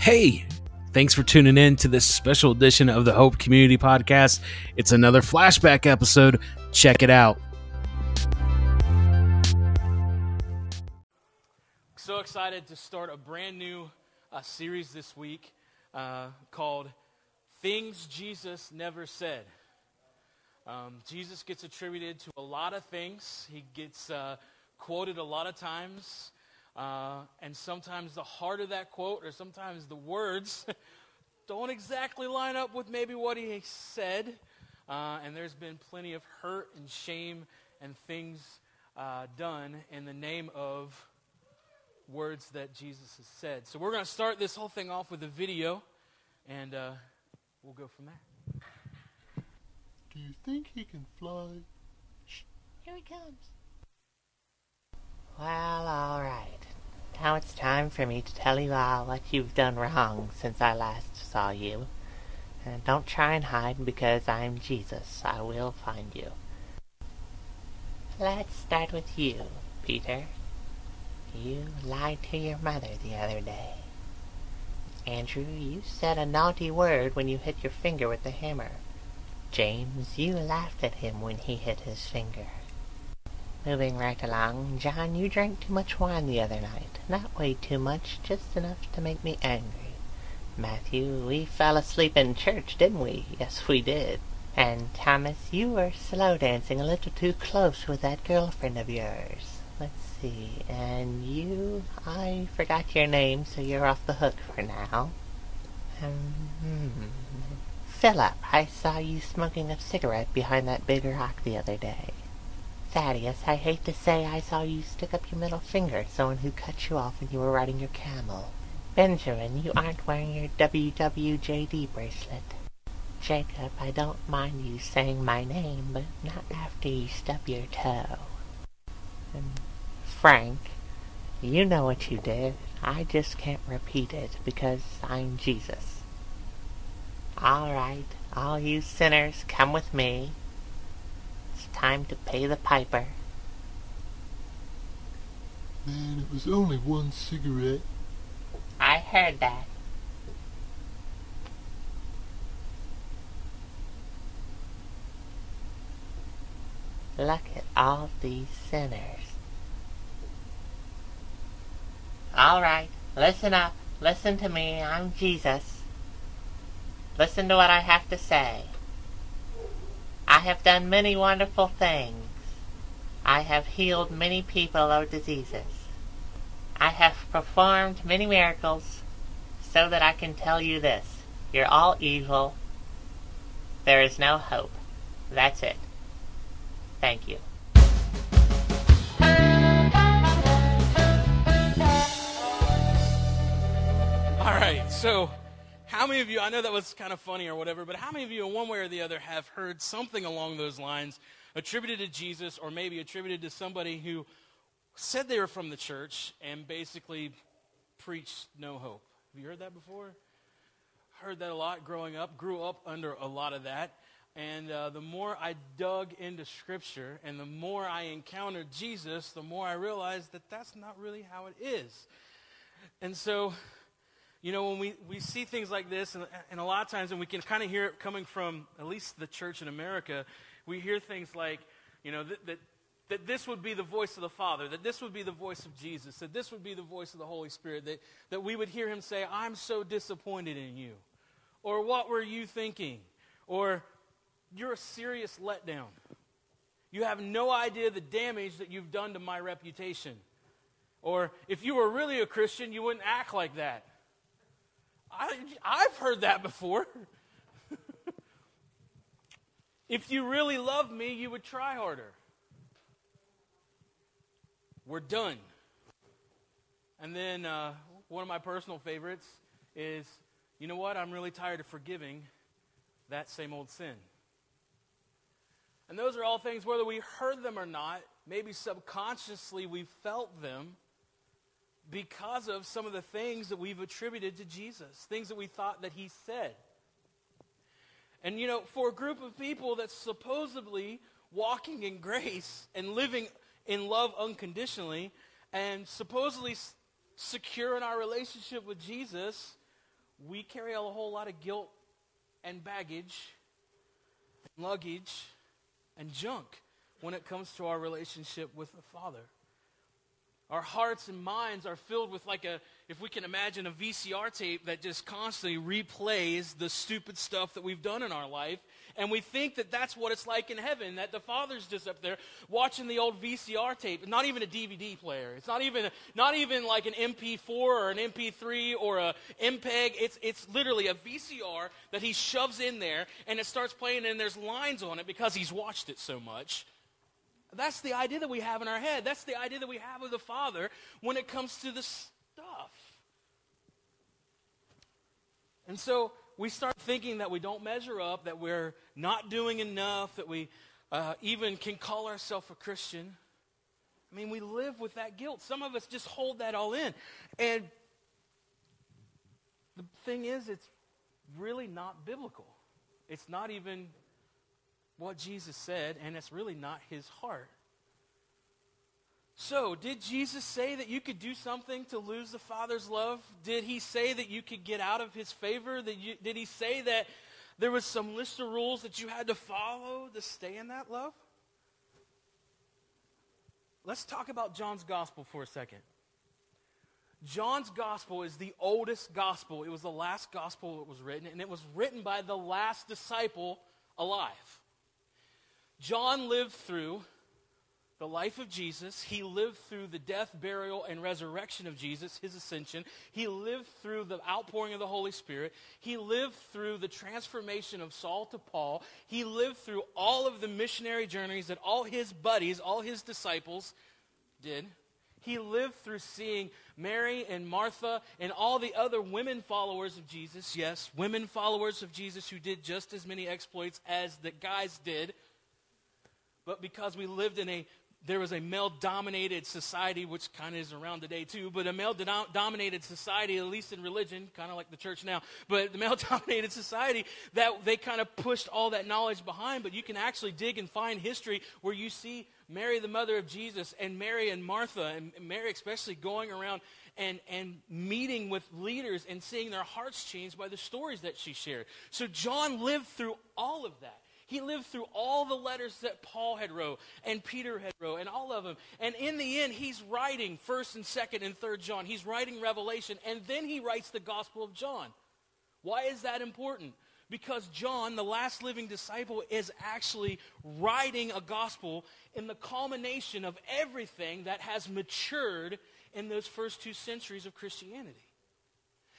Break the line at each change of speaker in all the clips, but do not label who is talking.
Hey, thanks for tuning in to this special edition of the Hope Community Podcast. It's another flashback episode. Check it out. So excited to start a brand new uh, series this week uh, called Things Jesus Never Said. Um, Jesus gets attributed to a lot of things, he gets uh, quoted a lot of times. Uh, and sometimes the heart of that quote, or sometimes the words, don't exactly line up with maybe what he said. Uh, and there's been plenty of hurt and shame and things uh, done in the name of words that Jesus has said. So we're going to start this whole thing off with a video, and uh, we'll go from there.
Do you think he can fly?
Shh, here he comes. Well, all right. Now it's time for me to tell you all what you've done wrong since I last saw you. And don't try and hide because I'm Jesus. I will find you. Let's start with you, Peter. You lied to your mother the other day. Andrew, you said a naughty word when you hit your finger with the hammer. James, you laughed at him when he hit his finger. Moving right along, John, you drank too much wine the other night. Not way too much, just enough to make me angry. Matthew, we fell asleep in church, didn't we? Yes, we did. And Thomas, you were slow dancing a little too close with that girlfriend of yours. Let's see, and you, I forgot your name, so you're off the hook for now. Um, hmm. Philip, I saw you smoking a cigarette behind that big rock the other day. Thaddeus, I hate to say I saw you stick up your middle finger at someone who cut you off when you were riding your camel. Benjamin, you aren't wearing your WWJD bracelet. Jacob, I don't mind you saying my name, but not after you stub your toe. And Frank, you know what you did. I just can't repeat it because I'm Jesus. All right, all you sinners, come with me time to pay the piper.
Man, it was only one cigarette.
I heard that. Look at all these sinners. All right, listen up. Listen to me. I'm Jesus. Listen to what I have to say. I have done many wonderful things. I have healed many people of diseases. I have performed many miracles so that I can tell you this. You're all evil. There is no hope. That's it. Thank you.
All right, so how many of you, I know that was kind of funny or whatever, but how many of you, in one way or the other, have heard something along those lines attributed to Jesus or maybe attributed to somebody who said they were from the church and basically preached no hope? Have you heard that before? Heard that a lot growing up, grew up under a lot of that. And uh, the more I dug into Scripture and the more I encountered Jesus, the more I realized that that's not really how it is. And so you know, when we, we see things like this, and, and a lot of times, and we can kind of hear it coming from at least the church in America, we hear things like, you know, that, that, that this would be the voice of the Father, that this would be the voice of Jesus, that this would be the voice of the Holy Spirit, that, that we would hear him say, I'm so disappointed in you. Or what were you thinking? Or you're a serious letdown. You have no idea the damage that you've done to my reputation. Or if you were really a Christian, you wouldn't act like that. I, I've heard that before. if you really love me, you would try harder. We're done. And then uh, one of my personal favorites is you know what? I'm really tired of forgiving that same old sin. And those are all things, whether we heard them or not, maybe subconsciously we felt them because of some of the things that we've attributed to Jesus, things that we thought that he said. And you know, for a group of people that's supposedly walking in grace and living in love unconditionally and supposedly secure in our relationship with Jesus, we carry a whole lot of guilt and baggage, luggage, and junk when it comes to our relationship with the Father. Our hearts and minds are filled with, like a, if we can imagine, a VCR tape that just constantly replays the stupid stuff that we've done in our life. And we think that that's what it's like in heaven, that the Father's just up there watching the old VCR tape. Not even a DVD player. It's not even, not even like an MP4 or an MP3 or a MPEG. It's, it's literally a VCR that he shoves in there and it starts playing and there's lines on it because he's watched it so much. That's the idea that we have in our head. That's the idea that we have of the Father when it comes to the stuff. And so we start thinking that we don't measure up, that we're not doing enough, that we uh, even can call ourselves a Christian. I mean, we live with that guilt. Some of us just hold that all in. And the thing is, it's really not biblical. It's not even what Jesus said, and it's really not his heart. So, did Jesus say that you could do something to lose the Father's love? Did he say that you could get out of his favor? That you, did he say that there was some list of rules that you had to follow to stay in that love? Let's talk about John's gospel for a second. John's gospel is the oldest gospel. It was the last gospel that was written, and it was written by the last disciple alive. John lived through the life of Jesus. He lived through the death, burial, and resurrection of Jesus, his ascension. He lived through the outpouring of the Holy Spirit. He lived through the transformation of Saul to Paul. He lived through all of the missionary journeys that all his buddies, all his disciples did. He lived through seeing Mary and Martha and all the other women followers of Jesus. Yes, women followers of Jesus who did just as many exploits as the guys did but because we lived in a there was a male dominated society, which kind of is around today too, but a male dominated society, at least in religion, kind of like the church now, but the male dominated society that they kind of pushed all that knowledge behind. But you can actually dig and find history where you see Mary, the mother of Jesus, and Mary and Martha, and Mary especially going around and, and meeting with leaders and seeing their hearts changed by the stories that she shared. So John lived through all of that. He lived through all the letters that Paul had wrote and Peter had wrote and all of them. And in the end, he's writing 1st and 2nd and 3rd John. He's writing Revelation and then he writes the Gospel of John. Why is that important? Because John, the last living disciple, is actually writing a gospel in the culmination of everything that has matured in those first two centuries of Christianity.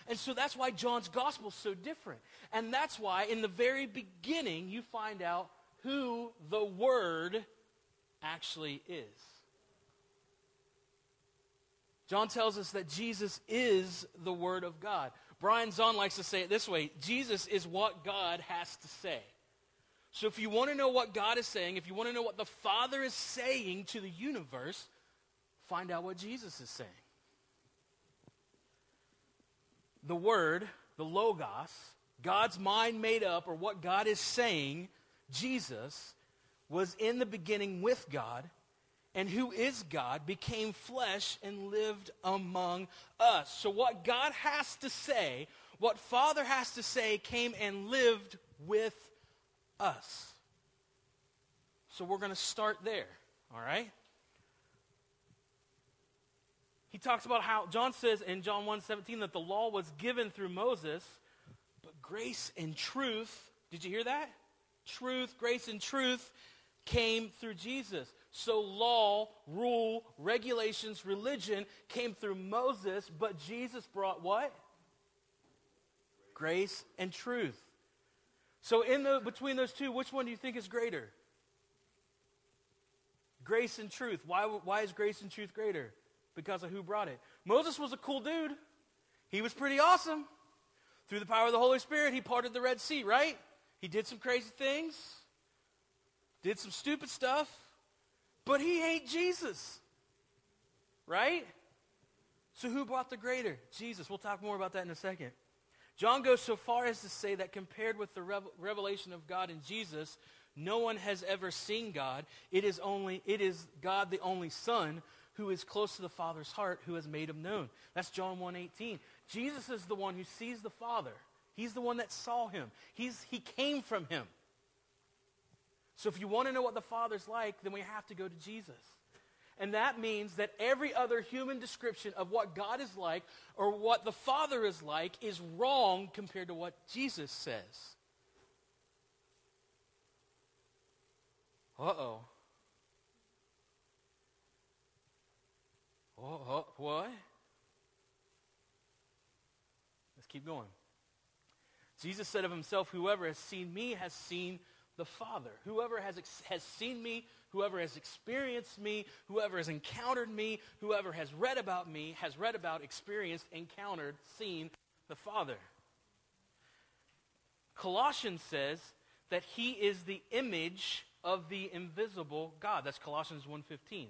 And so that's why John's gospel is so different. And that's why in the very beginning you find out who the Word actually is. John tells us that Jesus is the Word of God. Brian Zahnd likes to say it this way Jesus is what God has to say. So if you want to know what God is saying, if you want to know what the Father is saying to the universe, find out what Jesus is saying the Word, the Logos, God's mind made up, or what God is saying, Jesus, was in the beginning with God, and who is God, became flesh and lived among us. So, what God has to say, what Father has to say, came and lived with us. So, we're going to start there, all right? He talks about how John says in John 1:17 that the law was given through Moses, but grace and truth, did you hear that? Truth, grace and truth came through Jesus. So law, rule, regulations, religion came through Moses, but Jesus brought what? Grace and truth. So in the between those two, which one do you think is greater? Grace and truth. Why, why is grace and truth greater? Because of who brought it. Moses was a cool dude. He was pretty awesome. Through the power of the Holy Spirit, he parted the Red Sea, right? He did some crazy things, did some stupid stuff, but he ain't Jesus, right? So who brought the greater? Jesus. We'll talk more about that in a second. John goes so far as to say that compared with the revelation of God in Jesus, no one has ever seen God. It is only it is God the only Son who is close to the Father's heart, who has made him known. That's John 1:18. Jesus is the one who sees the Father. He's the one that saw him. He's, he came from him. So if you want to know what the Father's like, then we have to go to Jesus. And that means that every other human description of what God is like or what the Father is like is wrong compared to what Jesus says. Uh oh. Oh, Uh, uh, what? Let's keep going. Jesus said of himself, Whoever has seen me has seen the Father. Whoever has, ex- has seen me, whoever has experienced me, whoever has encountered me, whoever has read about me, has read about, experienced, encountered, seen the Father. Colossians says that he is the image of the invisible God. That's Colossians 1:15.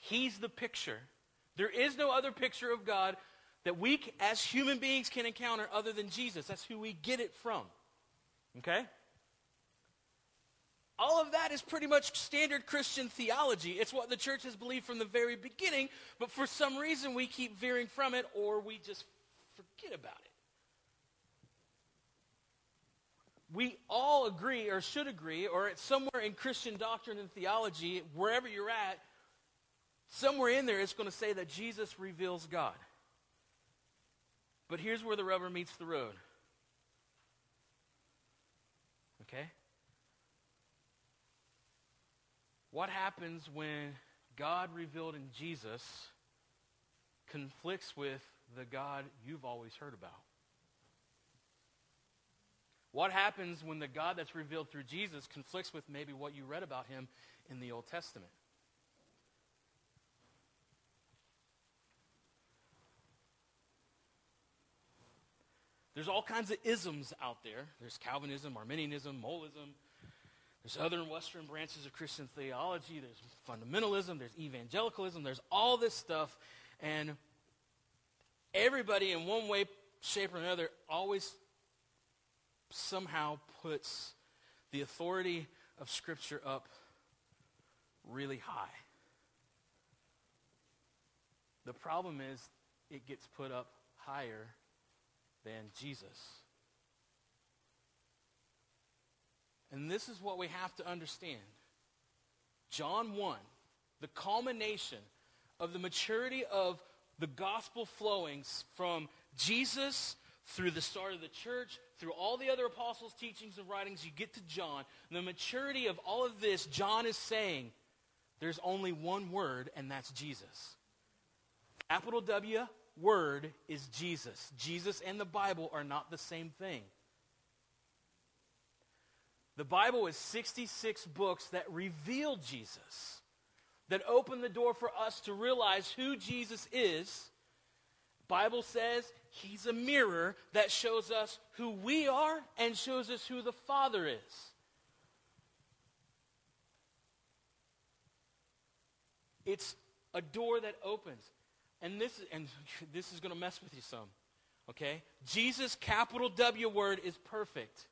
He's the picture. There is no other picture of God that we as human beings can encounter other than Jesus. That's who we get it from. Okay? All of that is pretty much standard Christian theology. It's what the church has believed from the very beginning, but for some reason we keep veering from it or we just forget about it. We all agree, or should agree, or it's somewhere in Christian doctrine and theology, wherever you're at, somewhere in there it's going to say that Jesus reveals God. But here's where the rubber meets the road. Okay? What happens when God revealed in Jesus conflicts with the God you've always heard about? What happens when the God that's revealed through Jesus conflicts with maybe what you read about him in the Old Testament? There's all kinds of isms out there. There's Calvinism, Arminianism, Molinism. There's other Western branches of Christian theology. There's fundamentalism. There's evangelicalism. There's all this stuff. And everybody, in one way, shape, or another, always somehow puts the authority of Scripture up really high. The problem is, it gets put up higher than Jesus. And this is what we have to understand. John 1, the culmination of the maturity of the gospel flowings from Jesus through the start of the church, through all the other apostles' teachings and writings, you get to John. The maturity of all of this, John is saying there's only one word, and that's Jesus. Capital W, word is Jesus. Jesus and the Bible are not the same thing. The Bible is 66 books that reveal Jesus, that open the door for us to realize who Jesus is. Bible says he's a mirror that shows us who we are and shows us who the Father is. It's a door that opens. And this, and this is going to mess with you some. Okay? Jesus, capital W word, is perfect.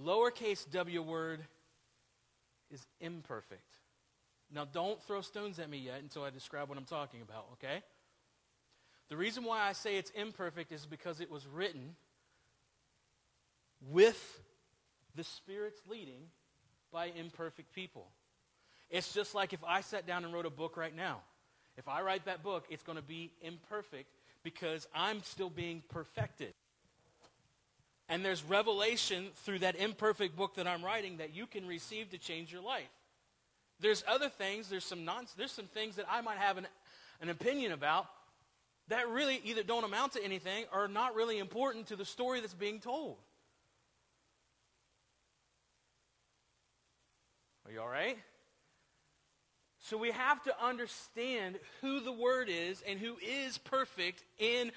Lowercase w word is imperfect. Now, don't throw stones at me yet until I describe what I'm talking about, okay? The reason why I say it's imperfect is because it was written with the Spirit's leading by imperfect people. It's just like if I sat down and wrote a book right now. If I write that book, it's going to be imperfect because I'm still being perfected. And there's revelation through that imperfect book that I'm writing that you can receive to change your life. There's other things, there's some non, there's some things that I might have an, an opinion about that really either don't amount to anything or are not really important to the story that's being told. Are you all right? So we have to understand who the Word is and who is perfect in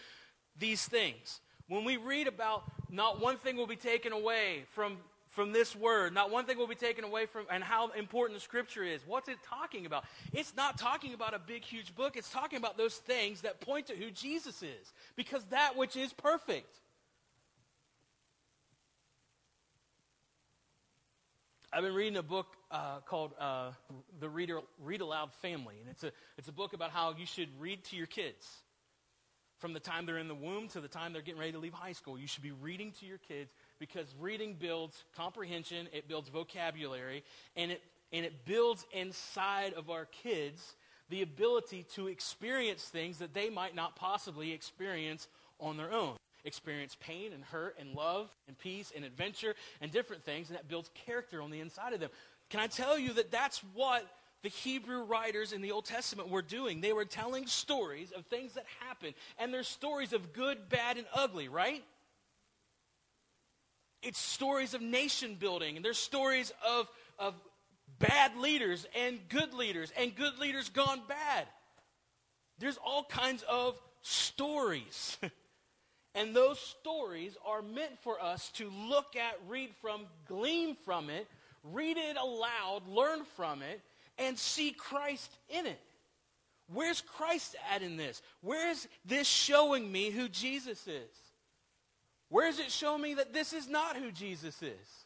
these things. When we read about not one thing will be taken away from, from this Word, not one thing will be taken away from, and how important the Scripture is, what's it talking about? It's not talking about a big, huge book. It's talking about those things that point to who Jesus is, because that which is perfect. I've been reading a book uh, called uh, the Read, Read Aloud Family, and it's a it's a book about how you should read to your kids from the time they're in the womb to the time they're getting ready to leave high school. You should be reading to your kids because reading builds comprehension, it builds vocabulary, and it and it builds inside of our kids the ability to experience things that they might not possibly experience on their own. Experience pain and hurt and love and peace and adventure and different things, and that builds character on the inside of them. Can I tell you that that's what the Hebrew writers in the Old Testament were doing? They were telling stories of things that happened, and they're stories of good, bad, and ugly, right? It's stories of nation building, and there's stories of, of bad leaders and good leaders, and good leaders gone bad. There's all kinds of stories. and those stories are meant for us to look at, read from, glean from it, read it aloud, learn from it, and see Christ in it. Where's Christ at in this? Where is this showing me who Jesus is? Where is it showing me that this is not who Jesus is?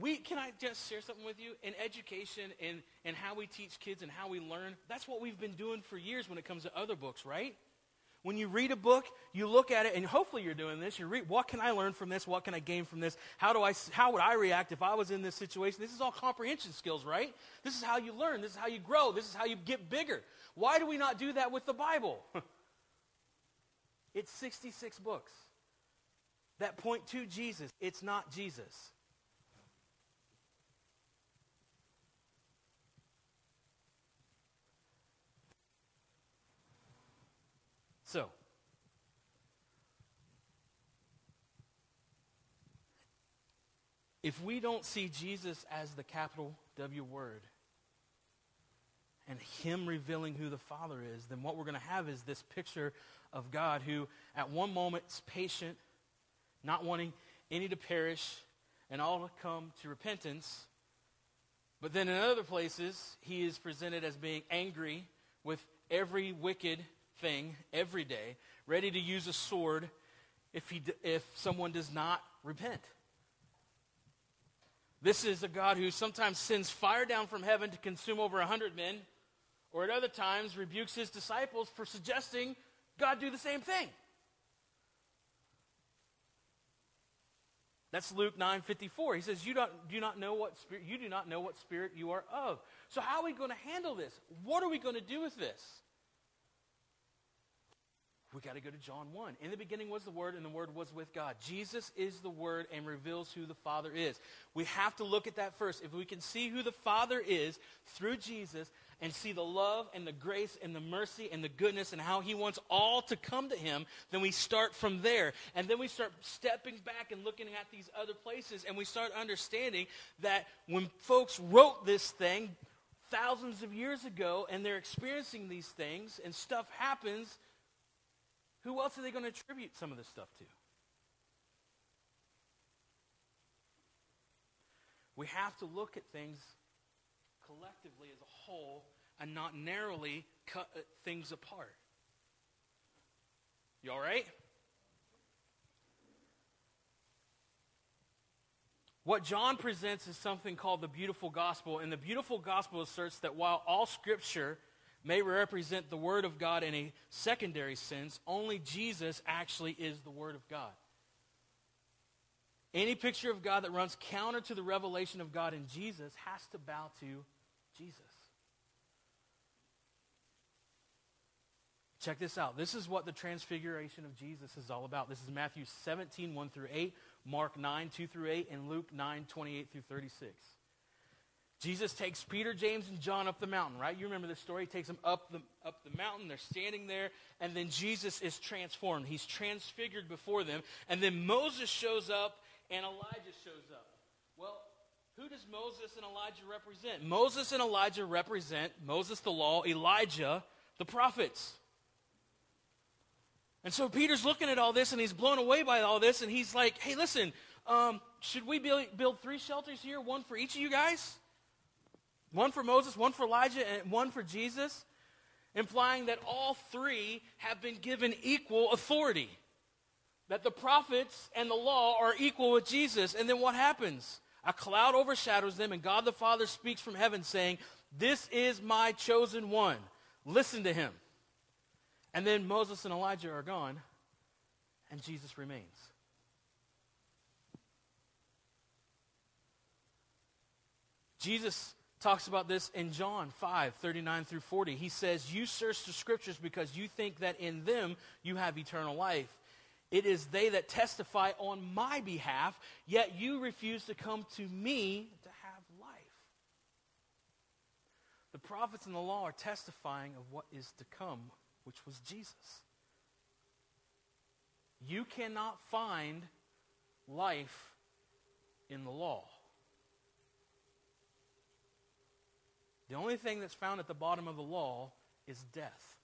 We can I just share something with you? In education and, and how we teach kids and how we learn, that's what we've been doing for years when it comes to other books, right? When you read a book, you look at it, and hopefully you're doing this. You read, what can I learn from this? What can I gain from this? How do I? How would I react if I was in this situation? This is all comprehension skills, right? This is how you learn. This is how you grow. This is how you get bigger. Why do we not do that with the Bible? it's 66 books that point to Jesus. It's not Jesus. So, if we don't see Jesus as the capital W word and Him revealing who the Father is, then what we're going to have is this picture of God who, at one moment, is patient, not wanting any to perish and all to come to repentance. But then in other places, He is presented as being angry with every wicked thing every day, ready to use a sword if, he, if someone does not repent. This is a God who sometimes sends fire down from heaven to consume over a hundred men, or at other times rebukes his disciples for suggesting God do the same thing. That's Luke 9:54. He says, "You don't, do not know what spirit you do not know what spirit you are of." So how are we going to handle this? What are we going to do with this? We got to go to John 1. In the beginning was the Word, and the Word was with God. Jesus is the Word and reveals who the Father is. We have to look at that first. If we can see who the Father is through Jesus and see the love and the grace and the mercy and the goodness and how He wants all to come to Him, then we start from there. And then we start stepping back and looking at these other places, and we start understanding that when folks wrote this thing, thousands of years ago and they're experiencing these things and stuff happens who else are they going to attribute some of this stuff to? We have to look at things collectively as a whole and not narrowly cut uh, things apart. You all right? What John presents is something called the beautiful gospel, and the beautiful gospel asserts that while all scripture may represent the Word of God in a secondary sense, only Jesus actually is the Word of God. Any picture of God that runs counter to the revelation of God in Jesus has to bow to Jesus. Check this out. This is what the transfiguration of Jesus is all about. This is Matthew 17, 1 through 8, Mark 9, 2 through 8, and Luke 9, 28 through 36. Jesus takes Peter, James, and John up the mountain, right? You remember this story. He takes them up the, up the mountain. They're standing there, and then Jesus is transformed. He's transfigured before them. And then Moses shows up, and Elijah shows up. Well, who does Moses and Elijah represent? Moses and Elijah represent Moses, the law, Elijah, the prophets. And so Peter's looking at all this, and he's blown away by all this, and he's like, hey, listen, um, should we build, build three shelters here, one for each of you guys? One for Moses, one for Elijah, and one for Jesus, implying that all three have been given equal authority. that the prophets and the law are equal with Jesus. And then what happens? A cloud overshadows them, and God the Father speaks from heaven, saying, This is my chosen one. Listen to him. And then Moses and Elijah are gone, and Jesus remains. Jesus talks about this in John 5 39 through 40. He says, You search the scriptures because you think that in them you have eternal life. It is they that testify on my behalf, yet you refuse to come to me to have life. The prophets and the law are testifying of what is to come, which was Jesus. You cannot find life in the law. The only thing that's found at the bottom of the law is death.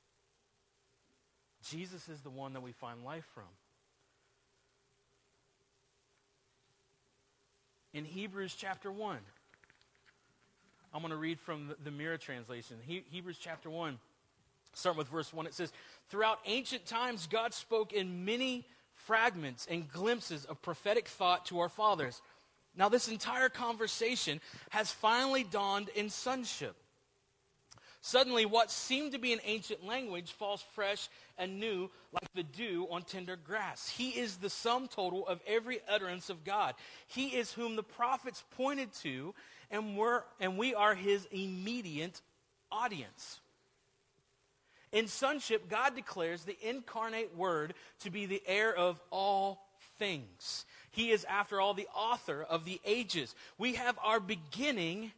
Jesus is the one that we find life from. In Hebrews chapter 1, I'm going to read from the, Mirror translation. He, Hebrews chapter 1, starting with verse 1, it says, Throughout ancient times, God spoke in many fragments and glimpses of prophetic thought to our fathers. Now, this entire conversation has finally dawned in sonship. Suddenly, what seemed to be an ancient language falls fresh and new like the dew on tender grass. He is the sum total of every utterance of God. He is whom the prophets pointed to, and, we're, and we are his immediate audience. In sonship, God declares the incarnate word to be the heir of all things. He is, after all, the author of the ages. We have our beginning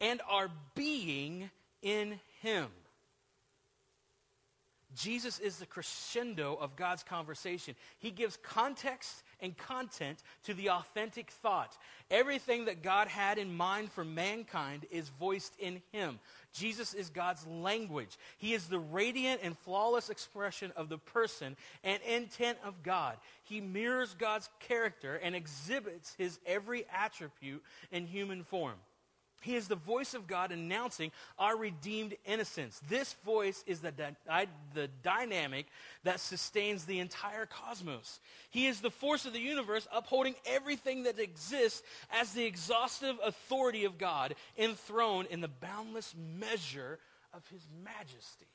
and our being in him. Jesus is the crescendo of God's conversation. He gives context and content to the authentic thought. Everything that God had in mind for mankind is voiced in Him. Jesus is God's language. He is the radiant and flawless expression of the person and intent of God. He mirrors God's character and exhibits His every attribute in human form. He is the voice of God announcing our redeemed innocence. This voice is the, di- the dynamic that sustains the entire cosmos. He is the force of the universe, upholding everything that exists as the exhaustive authority of God, enthroned in the boundless measure of his majesty.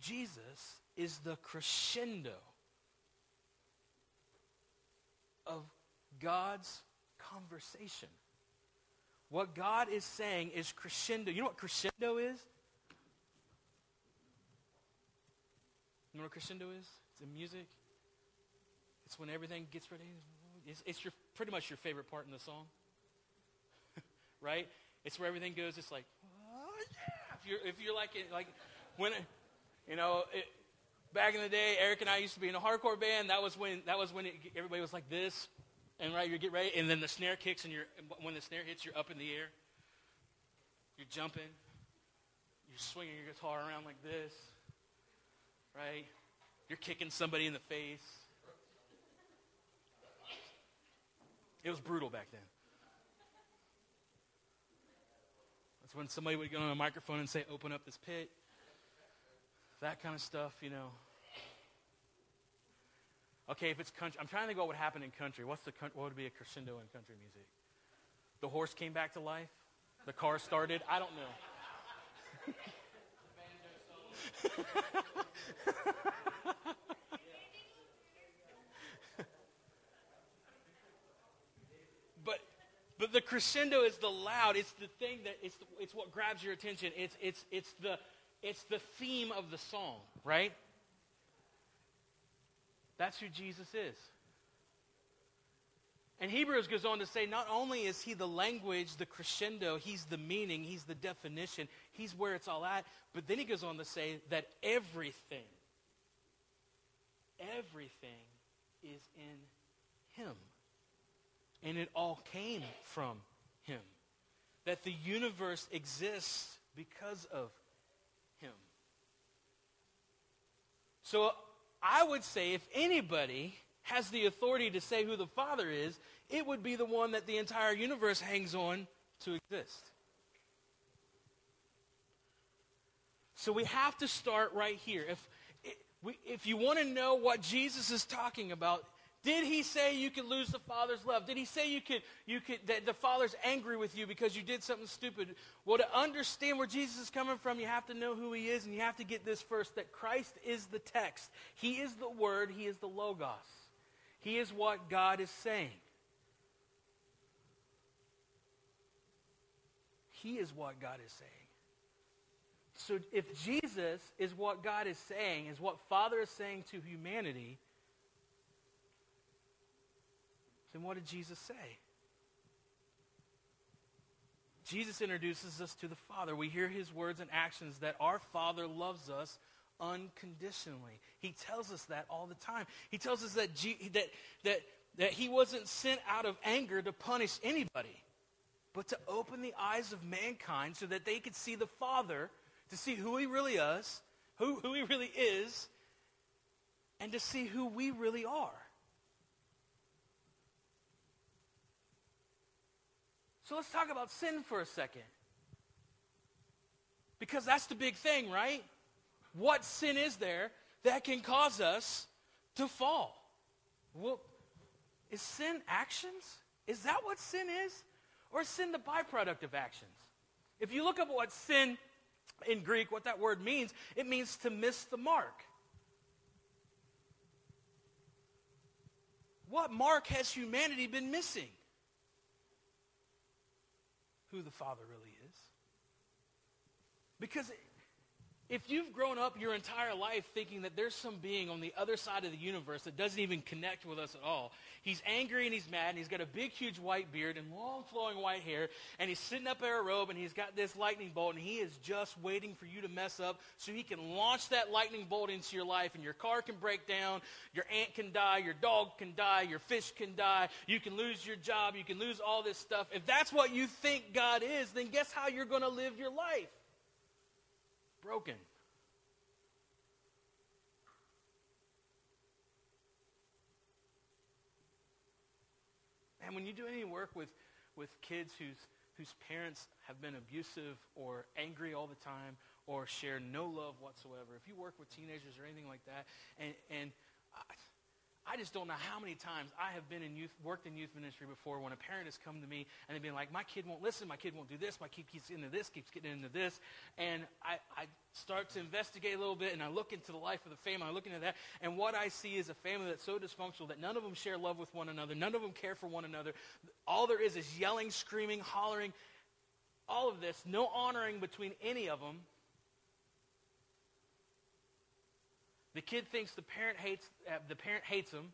Jesus is the crescendo of God's conversation. What God is saying is crescendo. You know what crescendo is? You know what crescendo is? It's in music. It's when everything gets ready. It's, it's your, pretty much your favorite part in the song. right? It's where everything goes. It's like, oh, yeah. If you're, if you're like, like when, you know, it, back in the day, Eric and I used to be in a hardcore band. That was when that was when it, everybody was like this, and right, you get ready, and then the snare kicks, and you're when the snare hits, you're up in the air. You're jumping. You're swinging your guitar around like this, right? You're kicking somebody in the face. It was brutal back then. That's when somebody would get on a microphone and say, "Open up this pit." that kind of stuff, you know. Okay, if it's country, I'm trying to think what would happen in country. What's the what would be a crescendo in country music? The horse came back to life. The car started. I don't know. but but the crescendo is the loud. It's the thing that it's the, it's what grabs your attention. It's it's it's the it's the theme of the song, right? That's who Jesus is. And Hebrews goes on to say not only is he the language, the crescendo, he's the meaning, he's the definition, he's where it's all at, but then he goes on to say that everything, everything is in him. And it all came from him. That the universe exists because of him. So I would say if anybody has the authority to say who the Father is, it would be the one that the entire universe hangs on to exist. So we have to start right here. If, if you want to know what Jesus is talking about, did he say you could lose the Father's love? Did he say you could, you could, that the Father's angry with you because you did something stupid? Well, to understand where Jesus is coming from, you have to know who he is, and you have to get this first that Christ is the text. He is the Word, he is the Logos. He is what God is saying. He is what God is saying. So if Jesus is what God is saying, is what Father is saying to humanity, then what did Jesus say? Jesus introduces us to the Father. We hear his words and actions that our Father loves us unconditionally. He tells us that all the time. He tells us that, G- that, that, that he wasn't sent out of anger to punish anybody, but to open the eyes of mankind so that they could see the Father, to see who he really is, who, who he really is, and to see who we really are. So let's talk about sin for a second. Because that's the big thing, right? What sin is there that can cause us to fall? Well, is sin actions? Is that what sin is? Or is sin the byproduct of actions? If you look up what sin in Greek, what that word means, it means to miss the mark. What mark has humanity been missing? Who the Father really is. Because if you've grown up your entire life thinking that there's some being on the other side of the universe that doesn't even connect with us at all, he's angry and he's mad and he's got a big, huge white beard and long, flowing white hair, and he's sitting up in a robe and he's got this lightning bolt and he is just waiting for you to mess up so he can launch that lightning bolt into your life and your car can break down, your aunt can die, your dog can die, your fish can die, you can lose your job, you can lose all this stuff. If that's what you think God is, then guess how you're going to live your life? Broken. And when you do any work with, with kids whose, whose parents have been abusive or angry all the time or share no love whatsoever, if you work with teenagers or anything like that, and, and I, I just don't know how many times I have been in youth, worked in youth ministry before when a parent has come to me and they've been like, my kid won't listen, my kid won't do this, my kid keeps into this, keeps getting into this. And I, I start to investigate a little bit and I look into the life of the family, I look into that, and what I see is a family that's so dysfunctional that none of them share love with one another, none of them care for one another. All there is is yelling, screaming, hollering, all of this, no honoring between any of them. The kid thinks the parent hates uh, the parent hates them.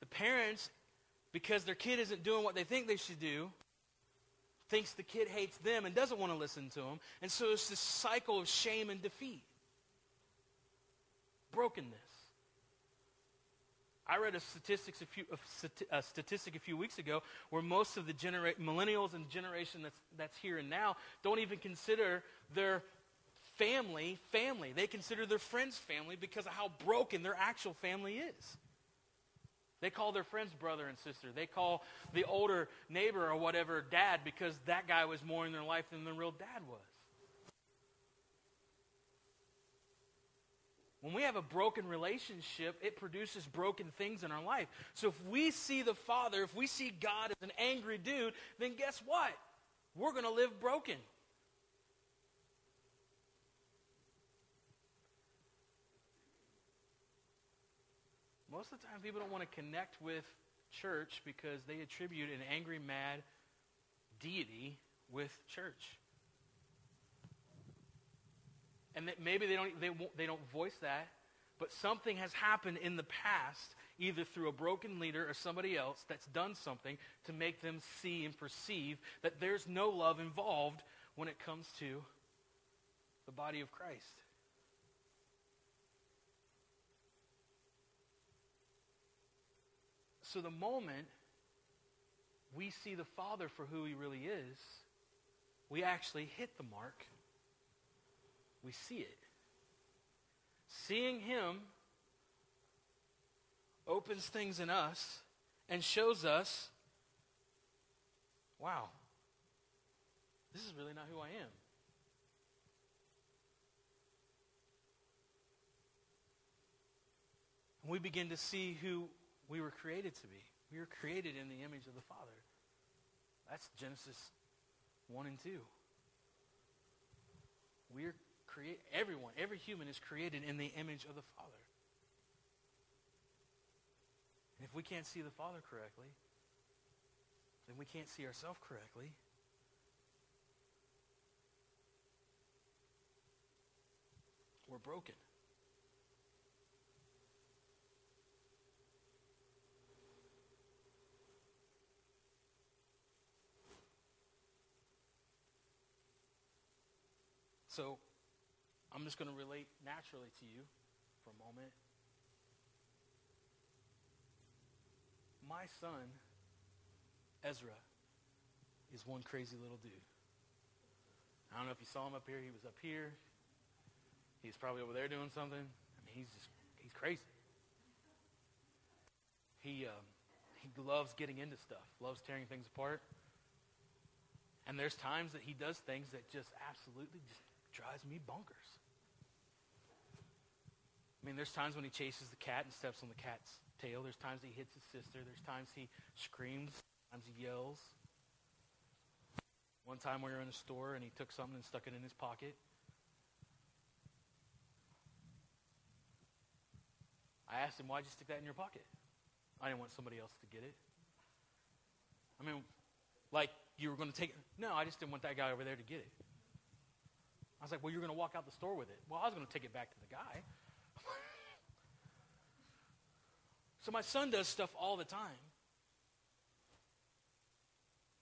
The parents, because their kid isn't doing what they think they should do, thinks the kid hates them and doesn't want to listen to them. And so it's this cycle of shame and defeat. Brokenness. I read a statistics a, few, a statistic a few weeks ago where most of the genera- millennials and generation that's, that's here and now don't even consider their family family. They consider their friends family because of how broken their actual family is. They call their friends brother and sister. They call the older neighbor or whatever dad because that guy was more in their life than the real dad was. When we have a broken relationship, it produces broken things in our life. So if we see the Father, if we see God as an angry dude, then guess what? We're going to live broken. Most of the time, people don't want to connect with church because they attribute an angry, mad deity with church. And that maybe they don't, they, they don't voice that, but something has happened in the past, either through a broken leader or somebody else that's done something to make them see and perceive that there's no love involved when it comes to the body of Christ. So the moment we see the Father for who he really is, we actually hit the mark. We see it. Seeing him opens things in us and shows us wow, this is really not who I am. And we begin to see who we were created to be. We were created in the image of the Father. That's Genesis 1 and 2. We're create everyone, every human is created in the image of the Father. And if we can't see the Father correctly, then we can't see ourselves correctly. We're broken. So, I'm just going to relate naturally to you for a moment. My son, Ezra, is one crazy little dude. I don't know if you saw him up here. He was up here. He's probably over there doing something. I mean, he's just, he's crazy. He, um, he loves getting into stuff, loves tearing things apart. And there's times that he does things that just absolutely just drives me bonkers. I mean, there's times when he chases the cat and steps on the cat's tail. There's times he hits his sister. There's times he screams. Times he yells. One time we were in a store and he took something and stuck it in his pocket. I asked him, why'd you stick that in your pocket? I didn't want somebody else to get it. I mean, like you were going to take it. No, I just didn't want that guy over there to get it. I was like, well, you're going to walk out the store with it. Well, I was going to take it back to the guy. so my son does stuff all the time.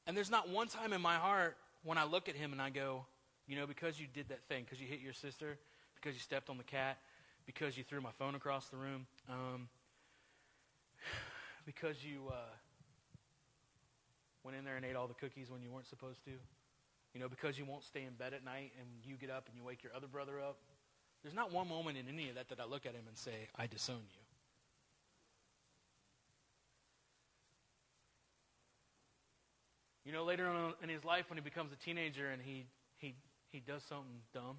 And there's not one time in my heart when I look at him and I go, you know, because you did that thing, because you hit your sister, because you stepped on the cat, because you threw my phone across the room, um, because you uh, went in there and ate all the cookies when you weren't supposed to. You know, because you won't stay in bed at night and you get up and you wake your other brother up. There's not one moment in any of that that I look at him and say, I disown you. You know, later on in his life when he becomes a teenager and he, he, he does something dumb,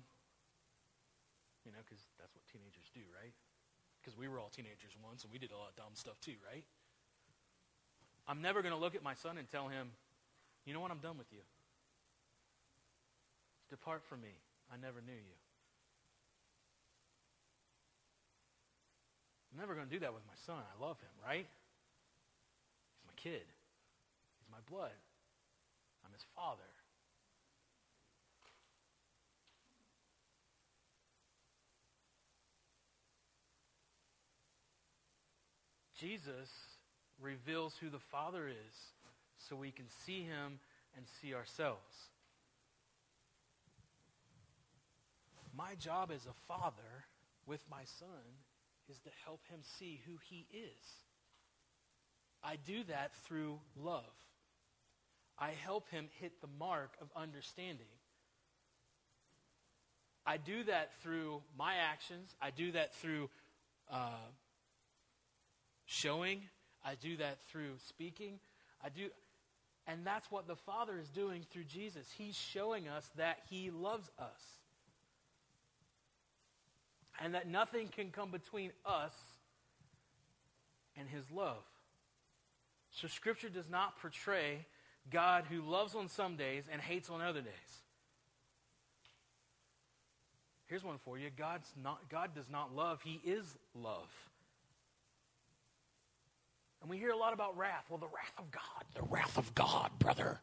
you know, because that's what teenagers do, right? Because we were all teenagers once and we did a lot of dumb stuff too, right? I'm never going to look at my son and tell him, you know what, I'm done with you. Depart from me. I never knew you. I'm never going to do that with my son. I love him, right? He's my kid. He's my blood. I'm his father. Jesus reveals who the Father is so we can see him and see ourselves. My job as a father with my son is to help him see who he is. I do that through love. I help him hit the mark of understanding. I do that through my actions. I do that through uh, showing. I do that through speaking. I do, and that's what the Father is doing through Jesus. He's showing us that He loves us, and that nothing can come between us and His love. So, Scripture does not portray God who loves on some days and hates on other days. Here's one for you God's not, God does not love, He is love. And we hear a lot about wrath. Well, the wrath of God, the wrath of God, brother.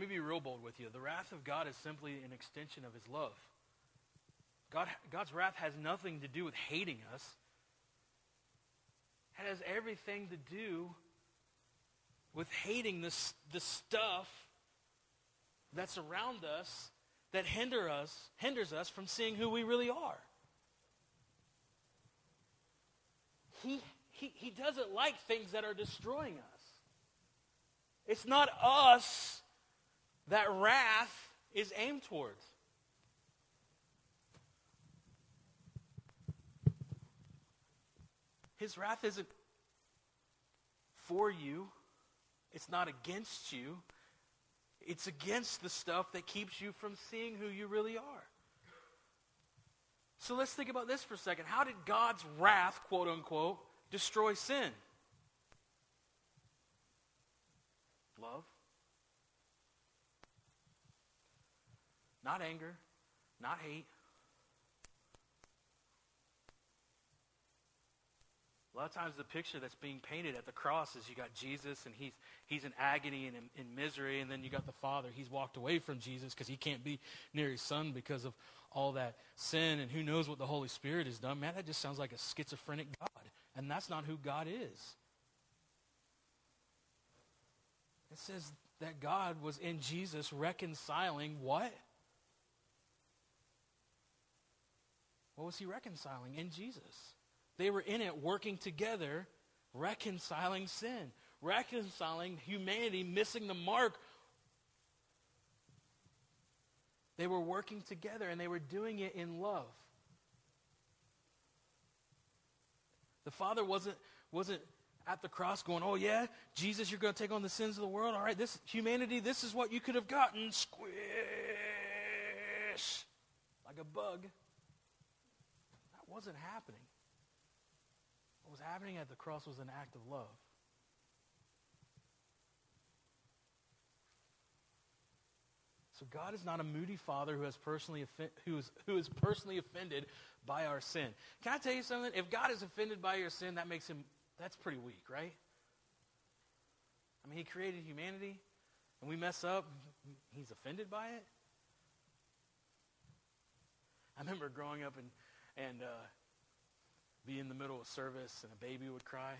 Let me be real bold with you. The wrath of God is simply an extension of His love. God, God's wrath has nothing to do with hating us. It has everything to do with hating this, the stuff that's around us that hinder us, hinders us from seeing who we really are. He, he, he doesn't like things that are destroying us. It's not us that wrath is aimed towards. His wrath isn't for you, it's not against you. It's against the stuff that keeps you from seeing who you really are. So let's think about this for a second. How did God's wrath, quote unquote, destroy sin? Love. Not anger, not hate. A lot of times the picture that's being painted at the cross is you got Jesus and he's, he's in agony and in, in misery, and then you got the Father. He's walked away from Jesus because he can't be near his Son because of all that sin, and who knows what the Holy Spirit has done. Man, that just sounds like a schizophrenic God, and that's not who God is. It says that God was in Jesus reconciling what? What was he reconciling? In Jesus. They were in it working together, reconciling sin, reconciling humanity missing the mark. They were working together and they were doing it in love. The Father wasn't, wasn't at the cross going, Oh, yeah, Jesus, you're going to take on the sins of the world. All right, this humanity, this is what you could have gotten. Squish. Like a bug wasn't happening. What was happening at the cross was an act of love. So God is not a moody father who has personally who is who is personally offended by our sin. Can I tell you something? If God is offended by your sin, that makes him that's pretty weak, right? I mean, he created humanity and we mess up, he's offended by it. I remember growing up in and uh, be in the middle of service and a baby would cry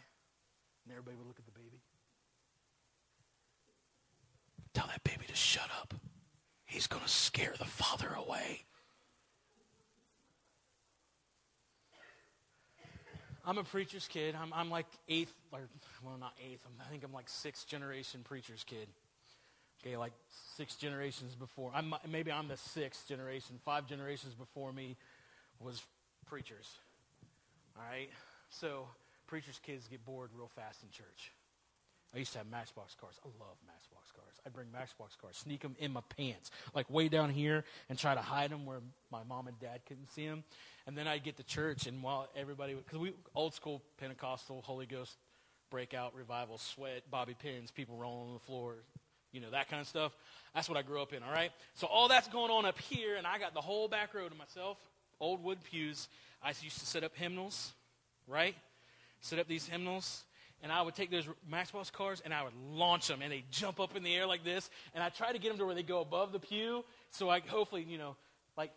and everybody would look at the baby. Tell that baby to shut up. He's going to scare the father away. I'm a preacher's kid. I'm, I'm like eighth, or well, not eighth. I'm, I think I'm like sixth generation preacher's kid. Okay, like six generations before. I'm, maybe I'm the sixth generation. Five generations before me was preachers. All right? So, preachers' kids get bored real fast in church. I used to have Matchbox cars. I love Matchbox cars. I'd bring Matchbox cars, sneak them in my pants, like way down here, and try to hide them where my mom and dad couldn't see them. And then I'd get to church, and while everybody, because we old school Pentecostal Holy Ghost breakout revival, sweat, bobby pins, people rolling on the floor, you know that kind of stuff. That's what I grew up in. All right. So all that's going on up here, and I got the whole back row to myself old wood pews. I used to set up hymnals, right? Set up these hymnals. And I would take those Matchbox cars and I would launch them, and they jump up in the air like this. And I try to get them to where they go above the pew, so I hopefully, you know, like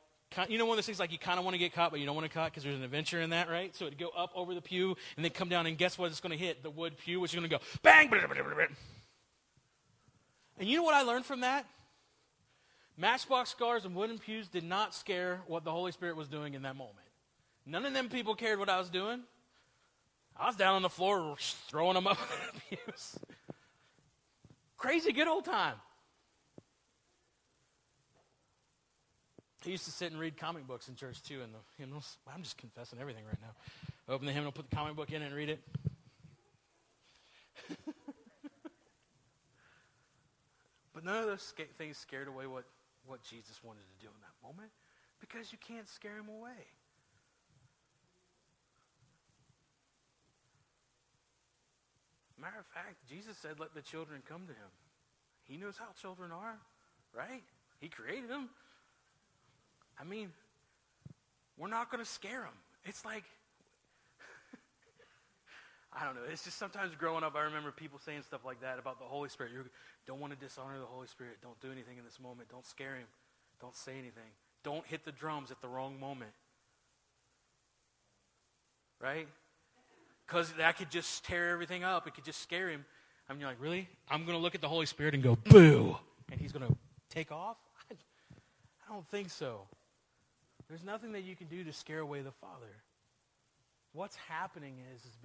you know one of those things like you kind of want to get caught, but you don't want to caught because there's an adventure in that, right? So it'd go up over the pew and then come down, and guess what? It's going to hit the wood pew, which is going to go bang. And you know what I learned from that? Matchbox cars and wooden pews did not scare what the Holy Spirit was doing in that moment. None of them people cared what I was doing. I was down on the floor throwing them up in the pews. Crazy good old time. I used to sit and read comic books in church too in the hymnals. I'm just confessing everything right now. Open the hymnal, put the comic book in, and read it. but none of those things scared away what what Jesus wanted to do in that moment because you can't scare him away. Matter of fact, Jesus said, Let the children come to him. He knows how children are, right? He created them. I mean, we're not going to scare them. It's like, I don't know. It's just sometimes growing up, I remember people saying stuff like that about the Holy Spirit. You don't want to dishonor the Holy Spirit. Don't do anything in this moment. Don't scare him. Don't say anything. Don't hit the drums at the wrong moment. Right? Because that could just tear everything up. It could just scare him. I mean, you're like, really? I'm going to look at the Holy Spirit and go, boo. And he's going to take off? I don't think so. There's nothing that you can do to scare away the Father. What's happening is, is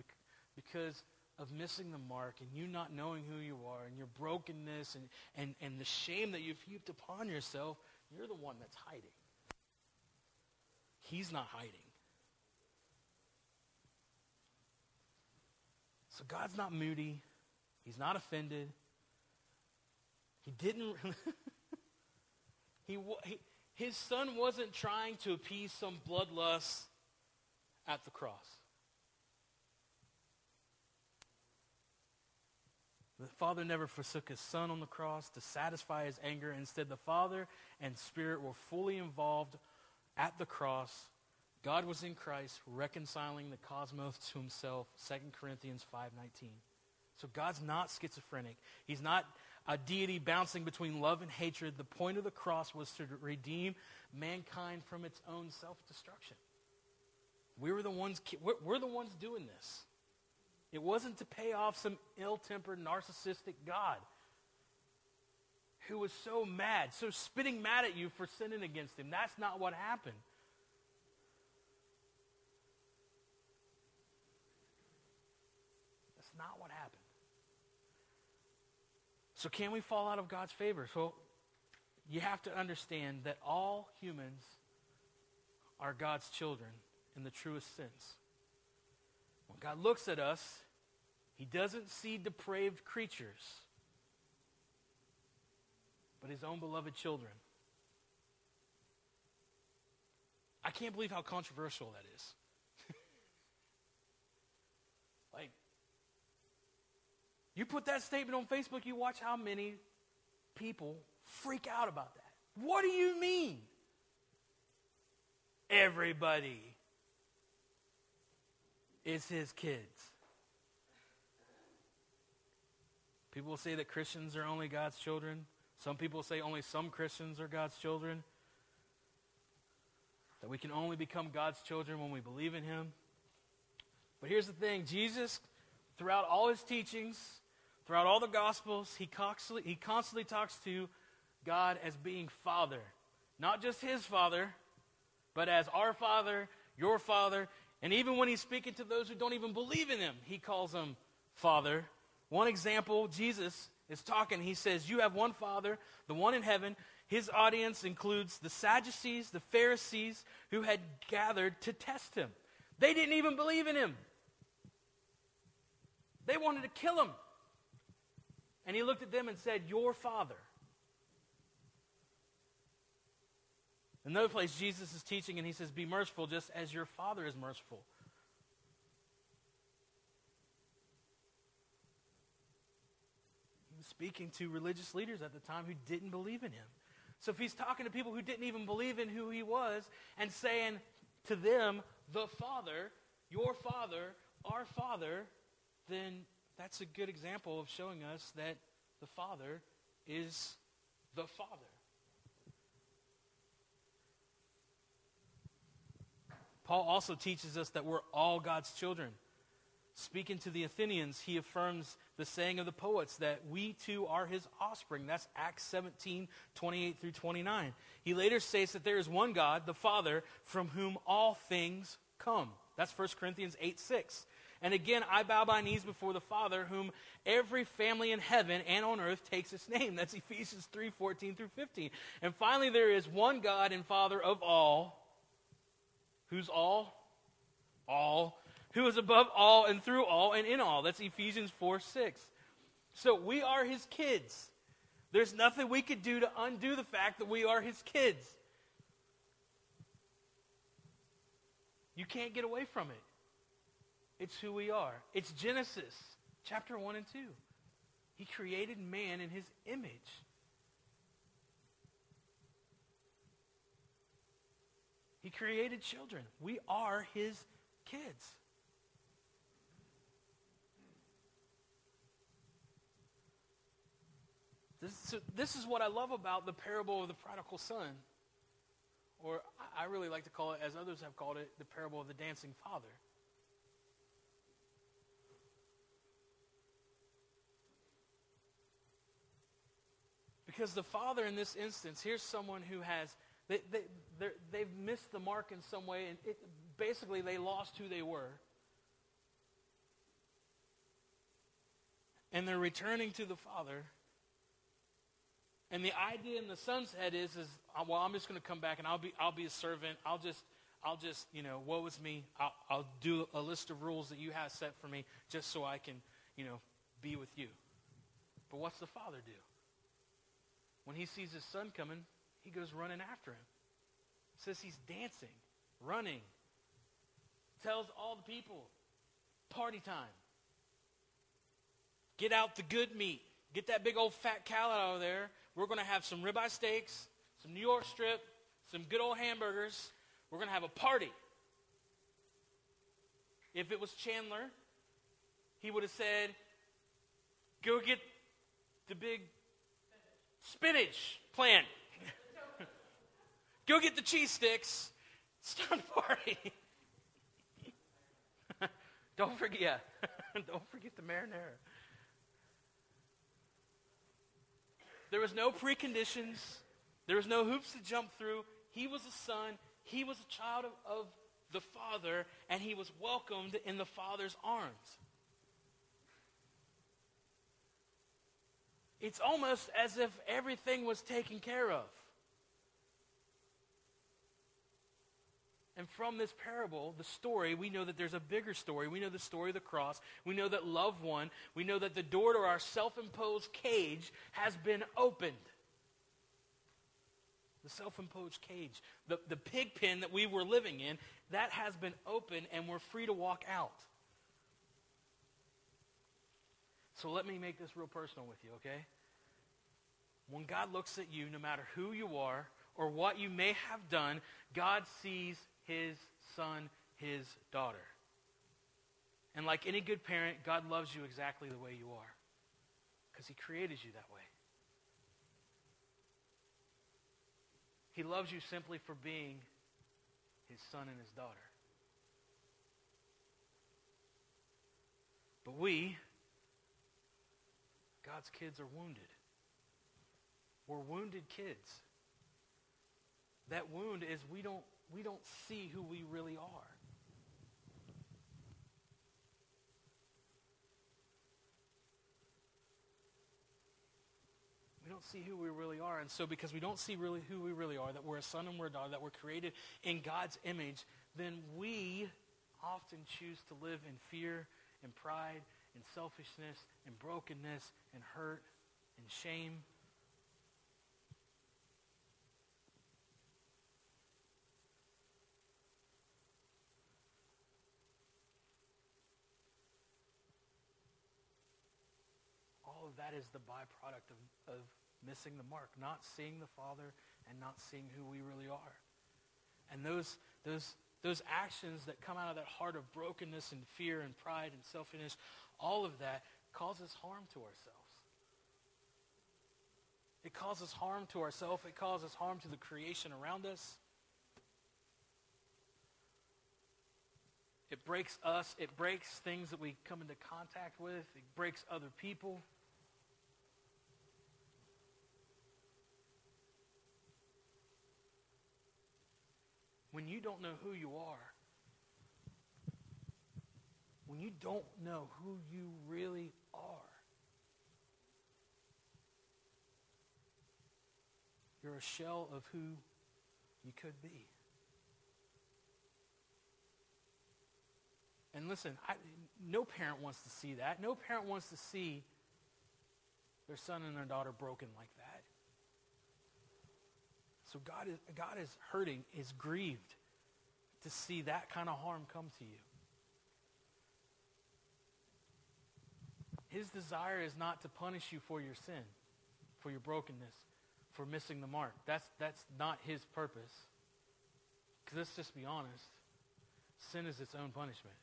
because of missing the mark and you not knowing who you are and your brokenness and, and, and the shame that you've heaped upon yourself, you're the one that's hiding. He's not hiding. So God's not moody. He's not offended. He didn't. he, he, His son wasn't trying to appease some bloodlust at the cross. The Father never forsook his Son on the cross to satisfy his anger. Instead, the Father and Spirit were fully involved at the cross. God was in Christ reconciling the cosmos to himself, 2 Corinthians 5:19. So God's not schizophrenic. He's not a deity bouncing between love and hatred. The point of the cross was to redeem mankind from its own self-destruction. We were the ones we're the ones doing this. It wasn't to pay off some ill tempered, narcissistic God who was so mad, so spitting mad at you for sinning against him. That's not what happened. That's not what happened. So, can we fall out of God's favor? So, you have to understand that all humans are God's children in the truest sense. God looks at us, he doesn't see depraved creatures, but his own beloved children. I can't believe how controversial that is. like, you put that statement on Facebook, you watch how many people freak out about that. What do you mean? Everybody is his kids. People say that Christians are only God's children. Some people say only some Christians are God's children. That we can only become God's children when we believe in him. But here's the thing Jesus, throughout all his teachings, throughout all the Gospels, he constantly, he constantly talks to God as being Father. Not just his Father, but as our Father, your Father, and even when he's speaking to those who don't even believe in him, he calls them Father. One example, Jesus is talking. He says, You have one Father, the one in heaven. His audience includes the Sadducees, the Pharisees, who had gathered to test him. They didn't even believe in him, they wanted to kill him. And he looked at them and said, Your Father. Another place, Jesus is teaching and he says, Be merciful just as your Father is merciful. He was speaking to religious leaders at the time who didn't believe in him. So if he's talking to people who didn't even believe in who he was and saying to them, the Father, your Father, our Father, then that's a good example of showing us that the Father is the Father. Paul also teaches us that we're all God's children. Speaking to the Athenians, he affirms the saying of the poets that we too are his offspring. That's Acts 17, 28 through 29. He later states that there is one God, the Father, from whom all things come. That's 1 Corinthians 8, 6. And again, I bow my knees before the Father, whom every family in heaven and on earth takes its name. That's Ephesians 3, 14 through 15. And finally, there is one God and Father of all Who's all? All. Who is above all and through all and in all. That's Ephesians 4 6. So we are his kids. There's nothing we could do to undo the fact that we are his kids. You can't get away from it. It's who we are. It's Genesis chapter 1 and 2. He created man in his image. He created children. We are his kids. This, so this is what I love about the parable of the prodigal son. Or I really like to call it, as others have called it, the parable of the dancing father. Because the father in this instance, here's someone who has they, they, they've missed the mark in some way, and it, basically they lost who they were. And they're returning to the Father. And the idea in the son's head is, is uh, well, I'm just going to come back and I'll be, I'll be a servant. I'll just, I'll just, you know, woe is me. I'll, I'll do a list of rules that you have set for me just so I can, you know, be with you. But what's the father do? When he sees his son coming, he goes running after him. says he's dancing, running, tells all the people, party time. Get out the good meat. Get that big old fat cow out of there. We're going to have some ribeye steaks, some New York strip, some good old hamburgers. We're going to have a party. If it was Chandler, he would have said, Go get the big spinach plant. Go get the cheese sticks. It's time to party. Don't forget, yeah. Don't forget the marinara. There was no preconditions. There was no hoops to jump through. He was a son. He was a child of, of the Father, and he was welcomed in the Father's arms. It's almost as if everything was taken care of. And from this parable, the story, we know that there's a bigger story. We know the story of the cross. We know that love won. We know that the door to our self imposed cage has been opened. The self imposed cage, the, the pig pen that we were living in, that has been opened and we're free to walk out. So let me make this real personal with you, okay? When God looks at you, no matter who you are or what you may have done, God sees his son, his daughter. And like any good parent, God loves you exactly the way you are because he created you that way. He loves you simply for being his son and his daughter. But we, God's kids, are wounded. We're wounded kids. That wound is we don't we don't see who we really are. We don't see who we really are. And so, because we don't see really who we really are, that we're a son and we're a daughter, that we're created in God's image, then we often choose to live in fear and pride and selfishness and brokenness and hurt and shame. That is the byproduct of, of missing the mark, not seeing the Father and not seeing who we really are. And those, those, those actions that come out of that heart of brokenness and fear and pride and selfishness, all of that causes harm to ourselves. It causes harm to ourselves. It causes harm to the creation around us. It breaks us. It breaks things that we come into contact with. It breaks other people. When you don't know who you are, when you don't know who you really are, you're a shell of who you could be. And listen, I, no parent wants to see that. No parent wants to see their son and their daughter broken like that. So God is, God is hurting, is grieved to see that kind of harm come to you. His desire is not to punish you for your sin, for your brokenness, for missing the mark. That's, that's not his purpose. Because let's just be honest sin is its own punishment.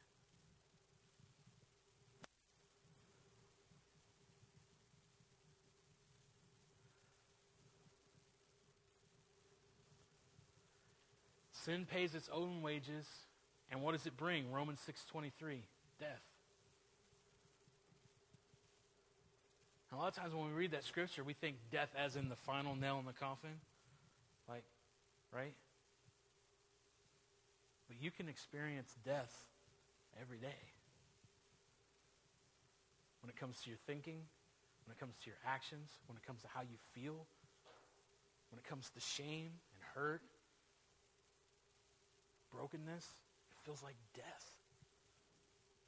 Sin pays its own wages, and what does it bring? Romans 6:23, death. a lot of times when we read that scripture, we think death as in the final nail in the coffin. Like, right? But you can experience death every day. When it comes to your thinking, when it comes to your actions, when it comes to how you feel, when it comes to shame and hurt brokenness, it feels like death.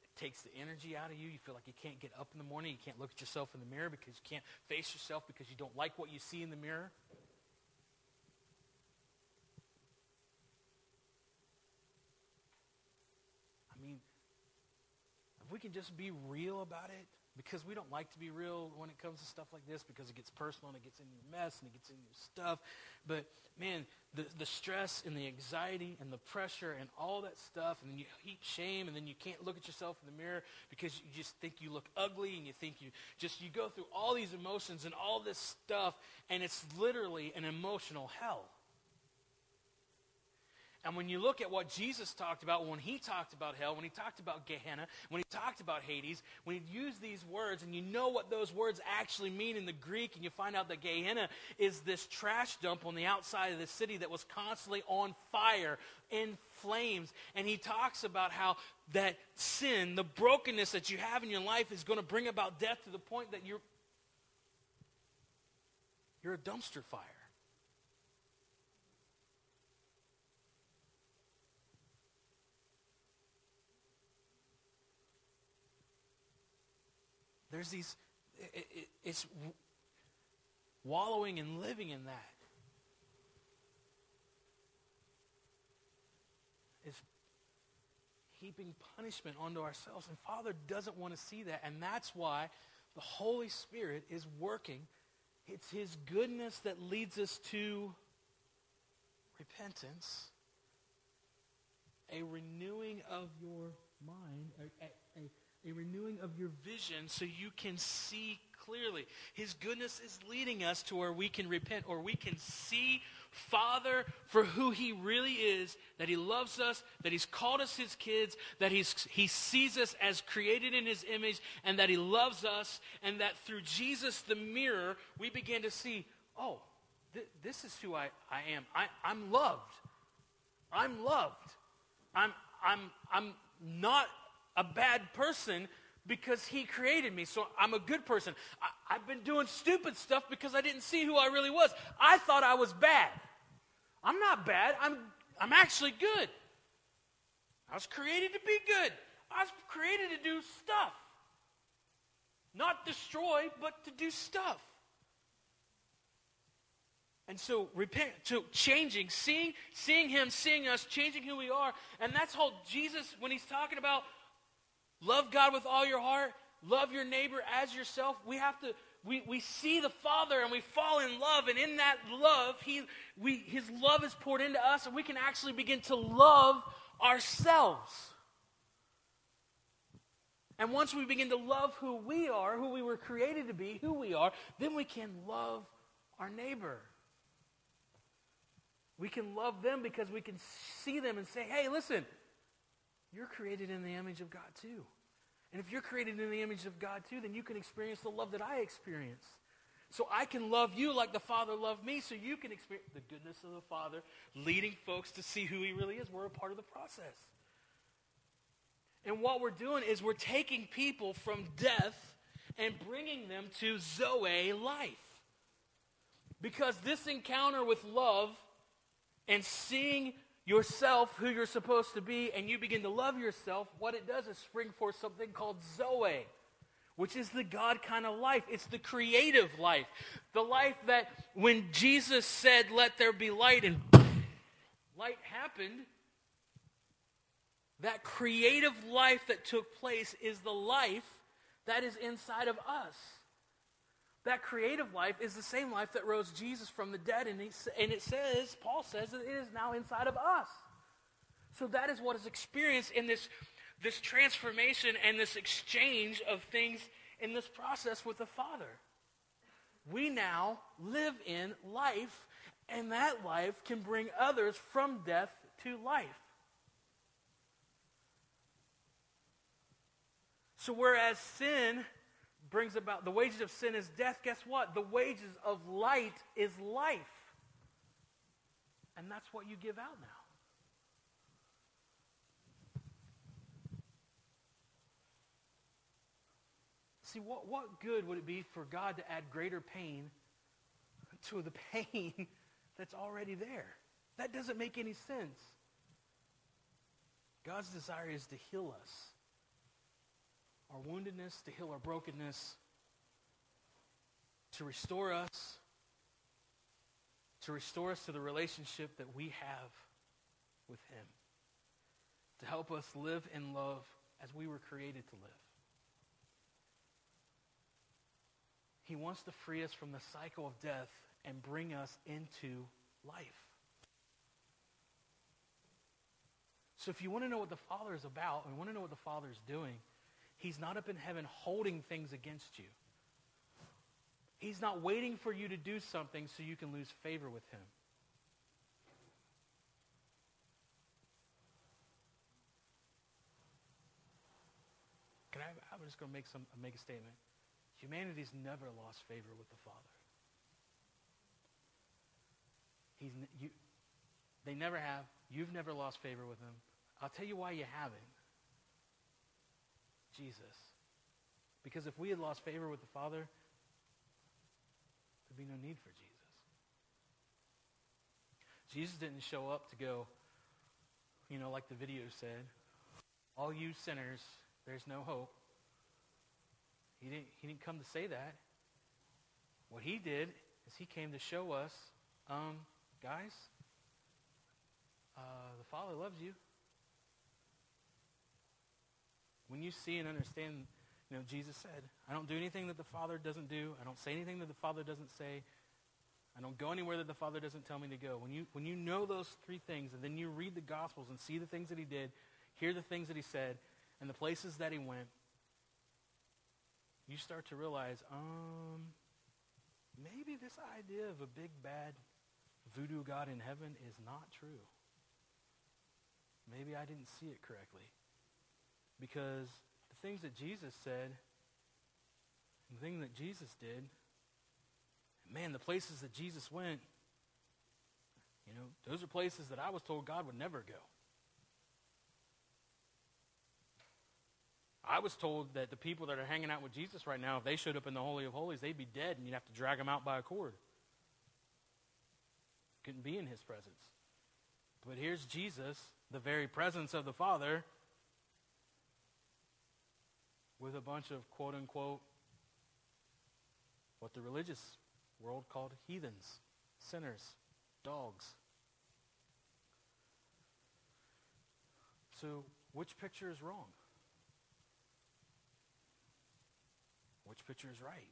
It takes the energy out of you. You feel like you can't get up in the morning. You can't look at yourself in the mirror because you can't face yourself because you don't like what you see in the mirror. I mean, if we can just be real about it, because we don't like to be real when it comes to stuff like this because it gets personal and it gets in your mess and it gets in your stuff. But man, the, the stress and the anxiety and the pressure and all that stuff, and then you heap shame, and then you can't look at yourself in the mirror because you just think you look ugly and you think you just, you go through all these emotions and all this stuff, and it's literally an emotional hell. And when you look at what Jesus talked about when he talked about hell, when he talked about Gehenna, when he talked about Hades, when he used these words, and you know what those words actually mean in the Greek, and you find out that Gehenna is this trash dump on the outside of the city that was constantly on fire, in flames. And he talks about how that sin, the brokenness that you have in your life, is going to bring about death to the point that you're, you're a dumpster fire. There's these, it, it, it's wallowing and living in that. It's heaping punishment onto ourselves. And Father doesn't want to see that. And that's why the Holy Spirit is working. It's His goodness that leads us to repentance, a renewing of your mind, a, a, a a renewing of your vision so you can see clearly. His goodness is leading us to where we can repent or we can see Father for who He really is, that He loves us, that He's called us His kids, that he's, He sees us as created in His image, and that He loves us, and that through Jesus the mirror, we begin to see, oh, th- this is who I, I am. I, I'm loved. I'm loved. I'm, I'm, I'm not a bad person because he created me. So I'm a good person. I, have been doing stupid stuff because I didn't see who I really was. I thought I was bad. I'm not bad. I'm, I'm actually good. I was created to be good. I was created to do stuff. Not destroy, but to do stuff. And so repent to changing, seeing, seeing him, seeing us, changing who we are. And that's how Jesus, when he's talking about Love God with all your heart. Love your neighbor as yourself. We have to, we, we see the Father and we fall in love. And in that love, he, we, His love is poured into us, and we can actually begin to love ourselves. And once we begin to love who we are, who we were created to be, who we are, then we can love our neighbor. We can love them because we can see them and say, hey, listen, you're created in the image of God too. And if you're created in the image of God too, then you can experience the love that I experience. So I can love you like the Father loved me, so you can experience the goodness of the Father, leading folks to see who He really is. We're a part of the process. And what we're doing is we're taking people from death and bringing them to Zoe life. Because this encounter with love and seeing yourself who you're supposed to be and you begin to love yourself, what it does is spring forth something called Zoe, which is the God kind of life. It's the creative life. The life that when Jesus said, Let there be light, and light happened, that creative life that took place is the life that is inside of us. That creative life is the same life that rose Jesus from the dead. And, he, and it says, Paul says, that it is now inside of us. So that is what is experienced in this, this transformation and this exchange of things in this process with the Father. We now live in life, and that life can bring others from death to life. So, whereas sin brings about the wages of sin is death, guess what? The wages of light is life. And that's what you give out now. See, what, what good would it be for God to add greater pain to the pain that's already there? That doesn't make any sense. God's desire is to heal us our woundedness, to heal our brokenness, to restore us, to restore us to the relationship that we have with Him, to help us live in love as we were created to live. He wants to free us from the cycle of death and bring us into life. So if you want to know what the Father is about and want to know what the Father is doing, He's not up in heaven holding things against you. He's not waiting for you to do something so you can lose favor with Him. Can I, I'm just going to make, some, make a statement. Humanity's never lost favor with the Father. He's, you, they never have. You've never lost favor with him. I'll tell you why you haven't. Jesus. Because if we had lost favor with the Father, there'd be no need for Jesus. Jesus didn't show up to go, you know, like the video said, all you sinners, there's no hope. He didn't, he didn't come to say that. What he did is he came to show us, um, guys, uh, the Father loves you. When you see and understand, you know, Jesus said, I don't do anything that the Father doesn't do. I don't say anything that the Father doesn't say. I don't go anywhere that the Father doesn't tell me to go. When you, when you know those three things, and then you read the Gospels and see the things that he did, hear the things that he said, and the places that he went, you start to realize, um, maybe this idea of a big bad voodoo God in heaven is not true. Maybe I didn't see it correctly. Because the things that Jesus said, the thing that Jesus did, man, the places that Jesus went, you know, those are places that I was told God would never go. I was told that the people that are hanging out with Jesus right now, if they showed up in the Holy of Holies, they'd be dead and you'd have to drag them out by a cord. Couldn't be in his presence. But here's Jesus, the very presence of the Father, with a bunch of quote unquote what the religious world called heathens, sinners, dogs. So, which picture is wrong? Which picture is right?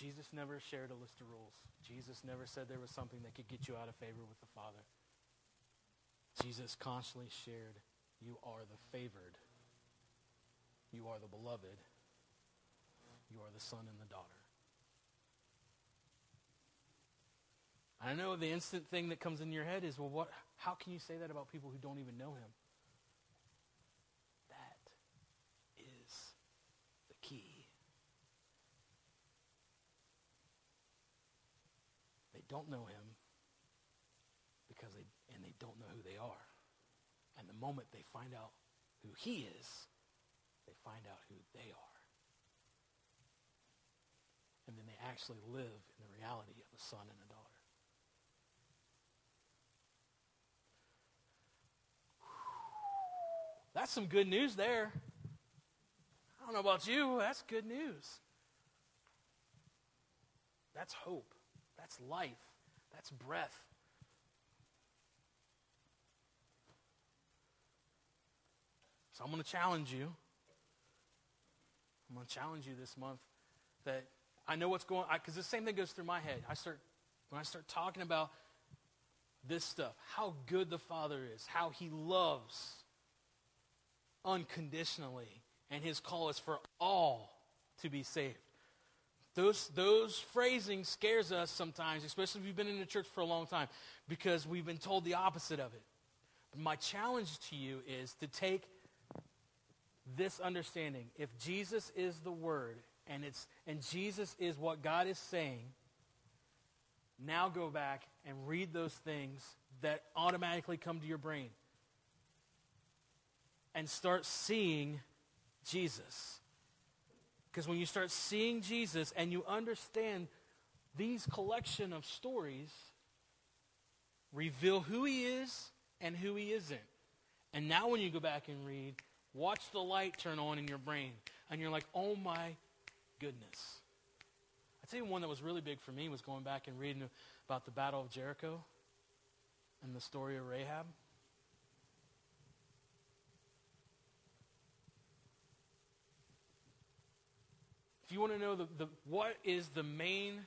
Jesus never shared a list of rules. Jesus never said there was something that could get you out of favor with the Father. Jesus constantly shared, You are the favored. You are the beloved. You are the son and the daughter. I know the instant thing that comes in your head is, well, what, how can you say that about people who don't even know him? Don't know him because they and they don't know who they are. And the moment they find out who he is, they find out who they are. And then they actually live in the reality of a son and a daughter. That's some good news there. I don't know about you, that's good news. That's hope. That's life. That's breath. So I'm going to challenge you. I'm going to challenge you this month that I know what's going on because the same thing goes through my head. I start when I start talking about this stuff, how good the Father is, how he loves unconditionally, and his call is for all to be saved. Those, those phrasing scares us sometimes, especially if you've been in the church for a long time, because we've been told the opposite of it. But my challenge to you is to take this understanding. If Jesus is the Word, and, it's, and Jesus is what God is saying, now go back and read those things that automatically come to your brain. And start seeing Jesus. Because when you start seeing Jesus and you understand these collection of stories reveal who he is and who he isn't. And now when you go back and read, watch the light turn on in your brain. And you're like, oh my goodness. I'd say one that was really big for me was going back and reading about the Battle of Jericho and the story of Rahab. If you want to know the, the, what is the main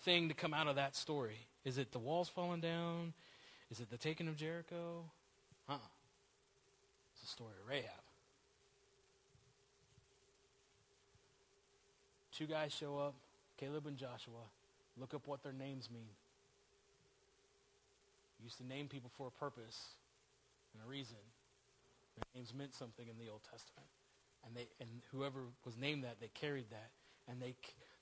thing to come out of that story, is it the walls falling down? Is it the taking of Jericho? Uh-uh. It's the story of Rahab. Two guys show up, Caleb and Joshua. Look up what their names mean. used to name people for a purpose and a reason. Their names meant something in the Old Testament. And, they, and whoever was named that, they carried that. And they,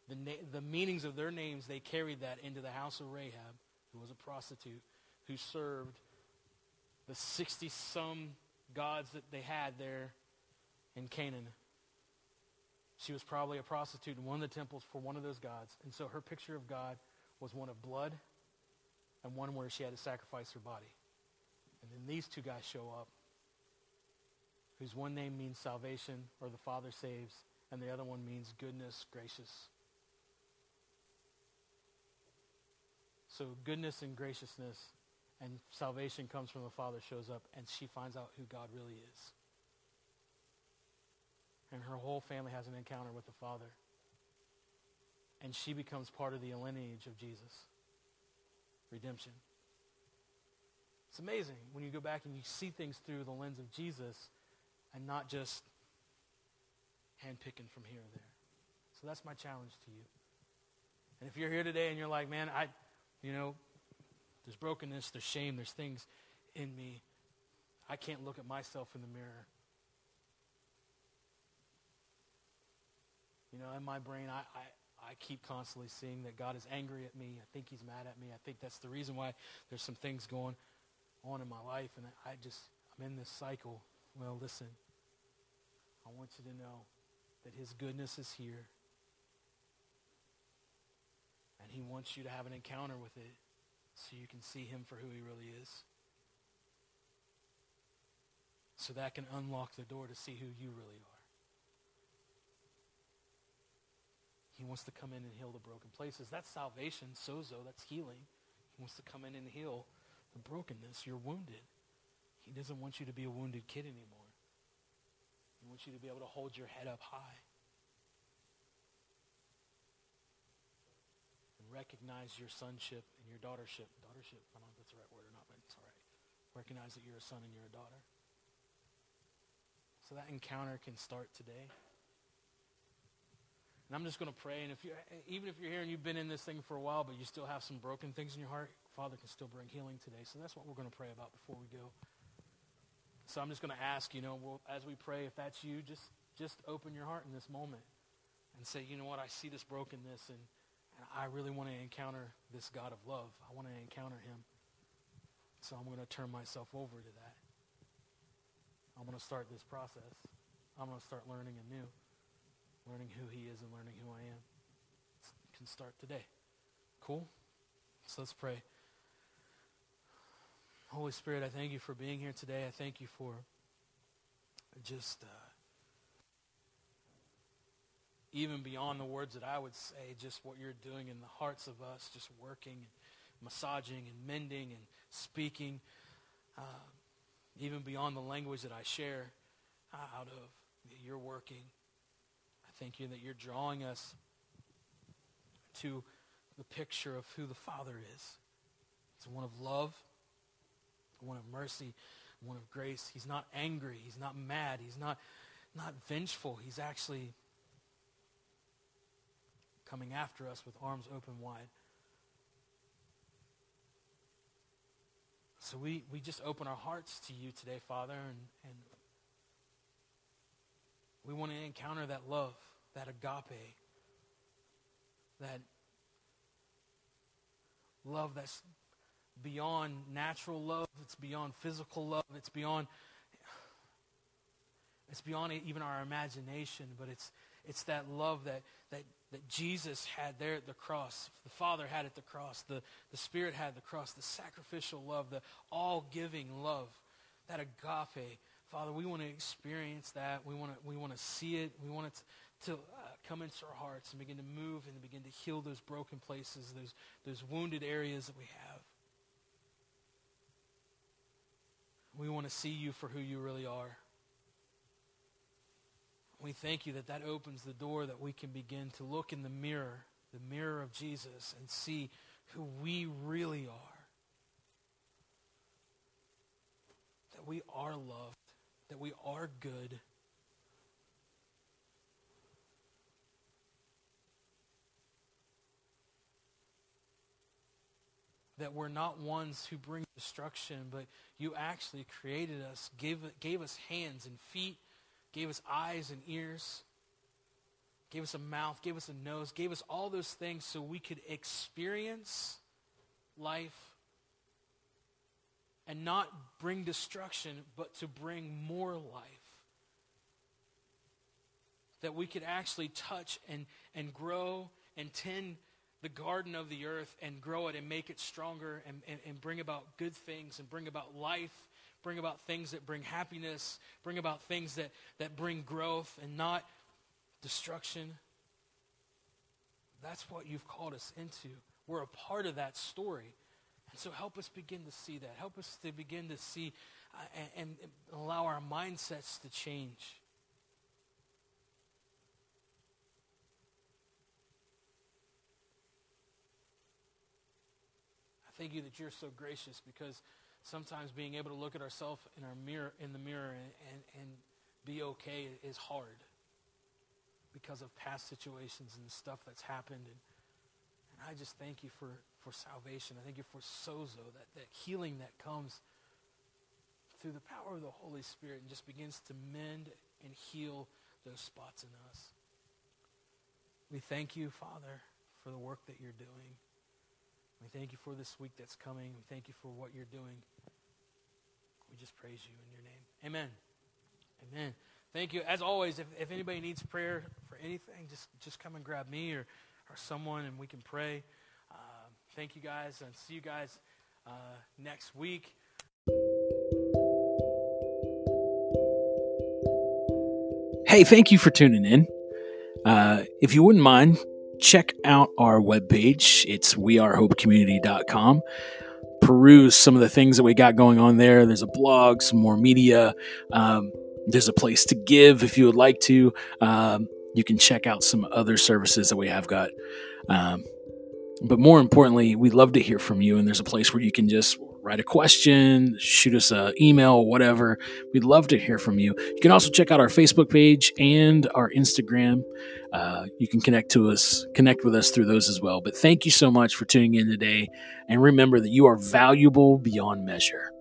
the, na- the meanings of their names, they carried that into the house of Rahab, who was a prostitute, who served the 60-some gods that they had there in Canaan. She was probably a prostitute in one of the temples for one of those gods. And so her picture of God was one of blood and one where she had to sacrifice her body. And then these two guys show up, whose one name means salvation or the Father saves, and the other one means goodness, gracious. So goodness and graciousness and salvation comes from the Father shows up, and she finds out who God really is. And her whole family has an encounter with the Father. And she becomes part of the lineage of Jesus. Redemption. It's amazing when you go back and you see things through the lens of Jesus and not just handpicking from here or there. So that's my challenge to you. And if you're here today and you're like, man, I, you know, there's brokenness, there's shame, there's things in me. I can't look at myself in the mirror. You know, in my brain, I, I, I keep constantly seeing that God is angry at me. I think he's mad at me. I think that's the reason why there's some things going on in my life. And I just, I'm in this cycle. Well, listen, I want you to know that his goodness is here. And he wants you to have an encounter with it so you can see him for who he really is. So that can unlock the door to see who you really are. He wants to come in and heal the broken places. That's salvation, sozo, that's healing. He wants to come in and heal the brokenness. You're wounded. He doesn't want you to be a wounded kid anymore. He wants you to be able to hold your head up high. And recognize your sonship and your daughtership. Daughtership, I don't know if that's the right word or not, but it's all right. Recognize that you're a son and you're a daughter. So that encounter can start today. And I'm just going to pray. And if you, even if you're here and you've been in this thing for a while, but you still have some broken things in your heart, Father can still bring healing today. So that's what we're going to pray about before we go. So I'm just going to ask, you know, well, as we pray, if that's you, just just open your heart in this moment and say, you know what, I see this brokenness and, and I really want to encounter this God of love. I want to encounter him. So I'm going to turn myself over to that. I'm going to start this process. I'm going to start learning anew, learning who he is and learning who I am. It can start today. Cool? So let's pray. Holy Spirit, I thank you for being here today. I thank you for just uh, even beyond the words that I would say, just what you're doing in the hearts of us, just working, and massaging, and mending, and speaking, uh, even beyond the language that I share out of. that You're working. I thank you that you're drawing us to the picture of who the Father is. It's one of love one of mercy, one of grace. He's not angry. He's not mad. He's not, not vengeful. He's actually coming after us with arms open wide. So we, we just open our hearts to you today, Father, and, and we want to encounter that love, that agape, that love that's beyond natural love. It's beyond physical love. It's beyond it's beyond even our imagination, but it's it's that love that that that Jesus had there at the cross. The Father had at the cross. The, the Spirit had the cross. The sacrificial love, the all-giving love, that agape. Father, we want to experience that. We want to, we want to see it. We want it to, to uh, come into our hearts and begin to move and begin to heal those broken places, those, those wounded areas that we have. We want to see you for who you really are. We thank you that that opens the door that we can begin to look in the mirror, the mirror of Jesus, and see who we really are. That we are loved, that we are good. That we're not ones who bring destruction, but you actually created us, gave, gave us hands and feet, gave us eyes and ears, gave us a mouth, gave us a nose, gave us all those things so we could experience life and not bring destruction, but to bring more life. That we could actually touch and, and grow and tend the garden of the earth and grow it and make it stronger and, and, and bring about good things and bring about life, bring about things that bring happiness, bring about things that, that bring growth and not destruction. That's what you've called us into. We're a part of that story. And so help us begin to see that. Help us to begin to see uh, and, and allow our mindsets to change. Thank you that you're so gracious because sometimes being able to look at ourselves in our mirror in the mirror and, and, and be okay is hard because of past situations and stuff that's happened. And, and I just thank you for, for salvation. I thank you for sozo, that, that healing that comes through the power of the Holy Spirit and just begins to mend and heal those spots in us. We thank you, Father, for the work that you're doing. We thank you for this week that's coming. We thank you for what you're doing. We just praise you in your name. Amen. Amen. Thank you. As always, if, if anybody needs prayer for anything, just, just come and grab me or, or someone and we can pray. Uh, thank you guys and see you guys uh, next week. Hey, thank you for tuning in. Uh, if you wouldn't mind, check out our webpage. It's wearehopecommunity.com. Peruse some of the things that we got going on there. There's a blog, some more media. Um, there's a place to give if you would like to. Um, you can check out some other services that we have got. Um, but more importantly, we love to hear from you, and there's a place where you can just write a question, shoot us an email, whatever. We'd love to hear from you. You can also check out our Facebook page and our Instagram. Uh, you can connect to us, connect with us through those as well. But thank you so much for tuning in today, and remember that you are valuable beyond measure.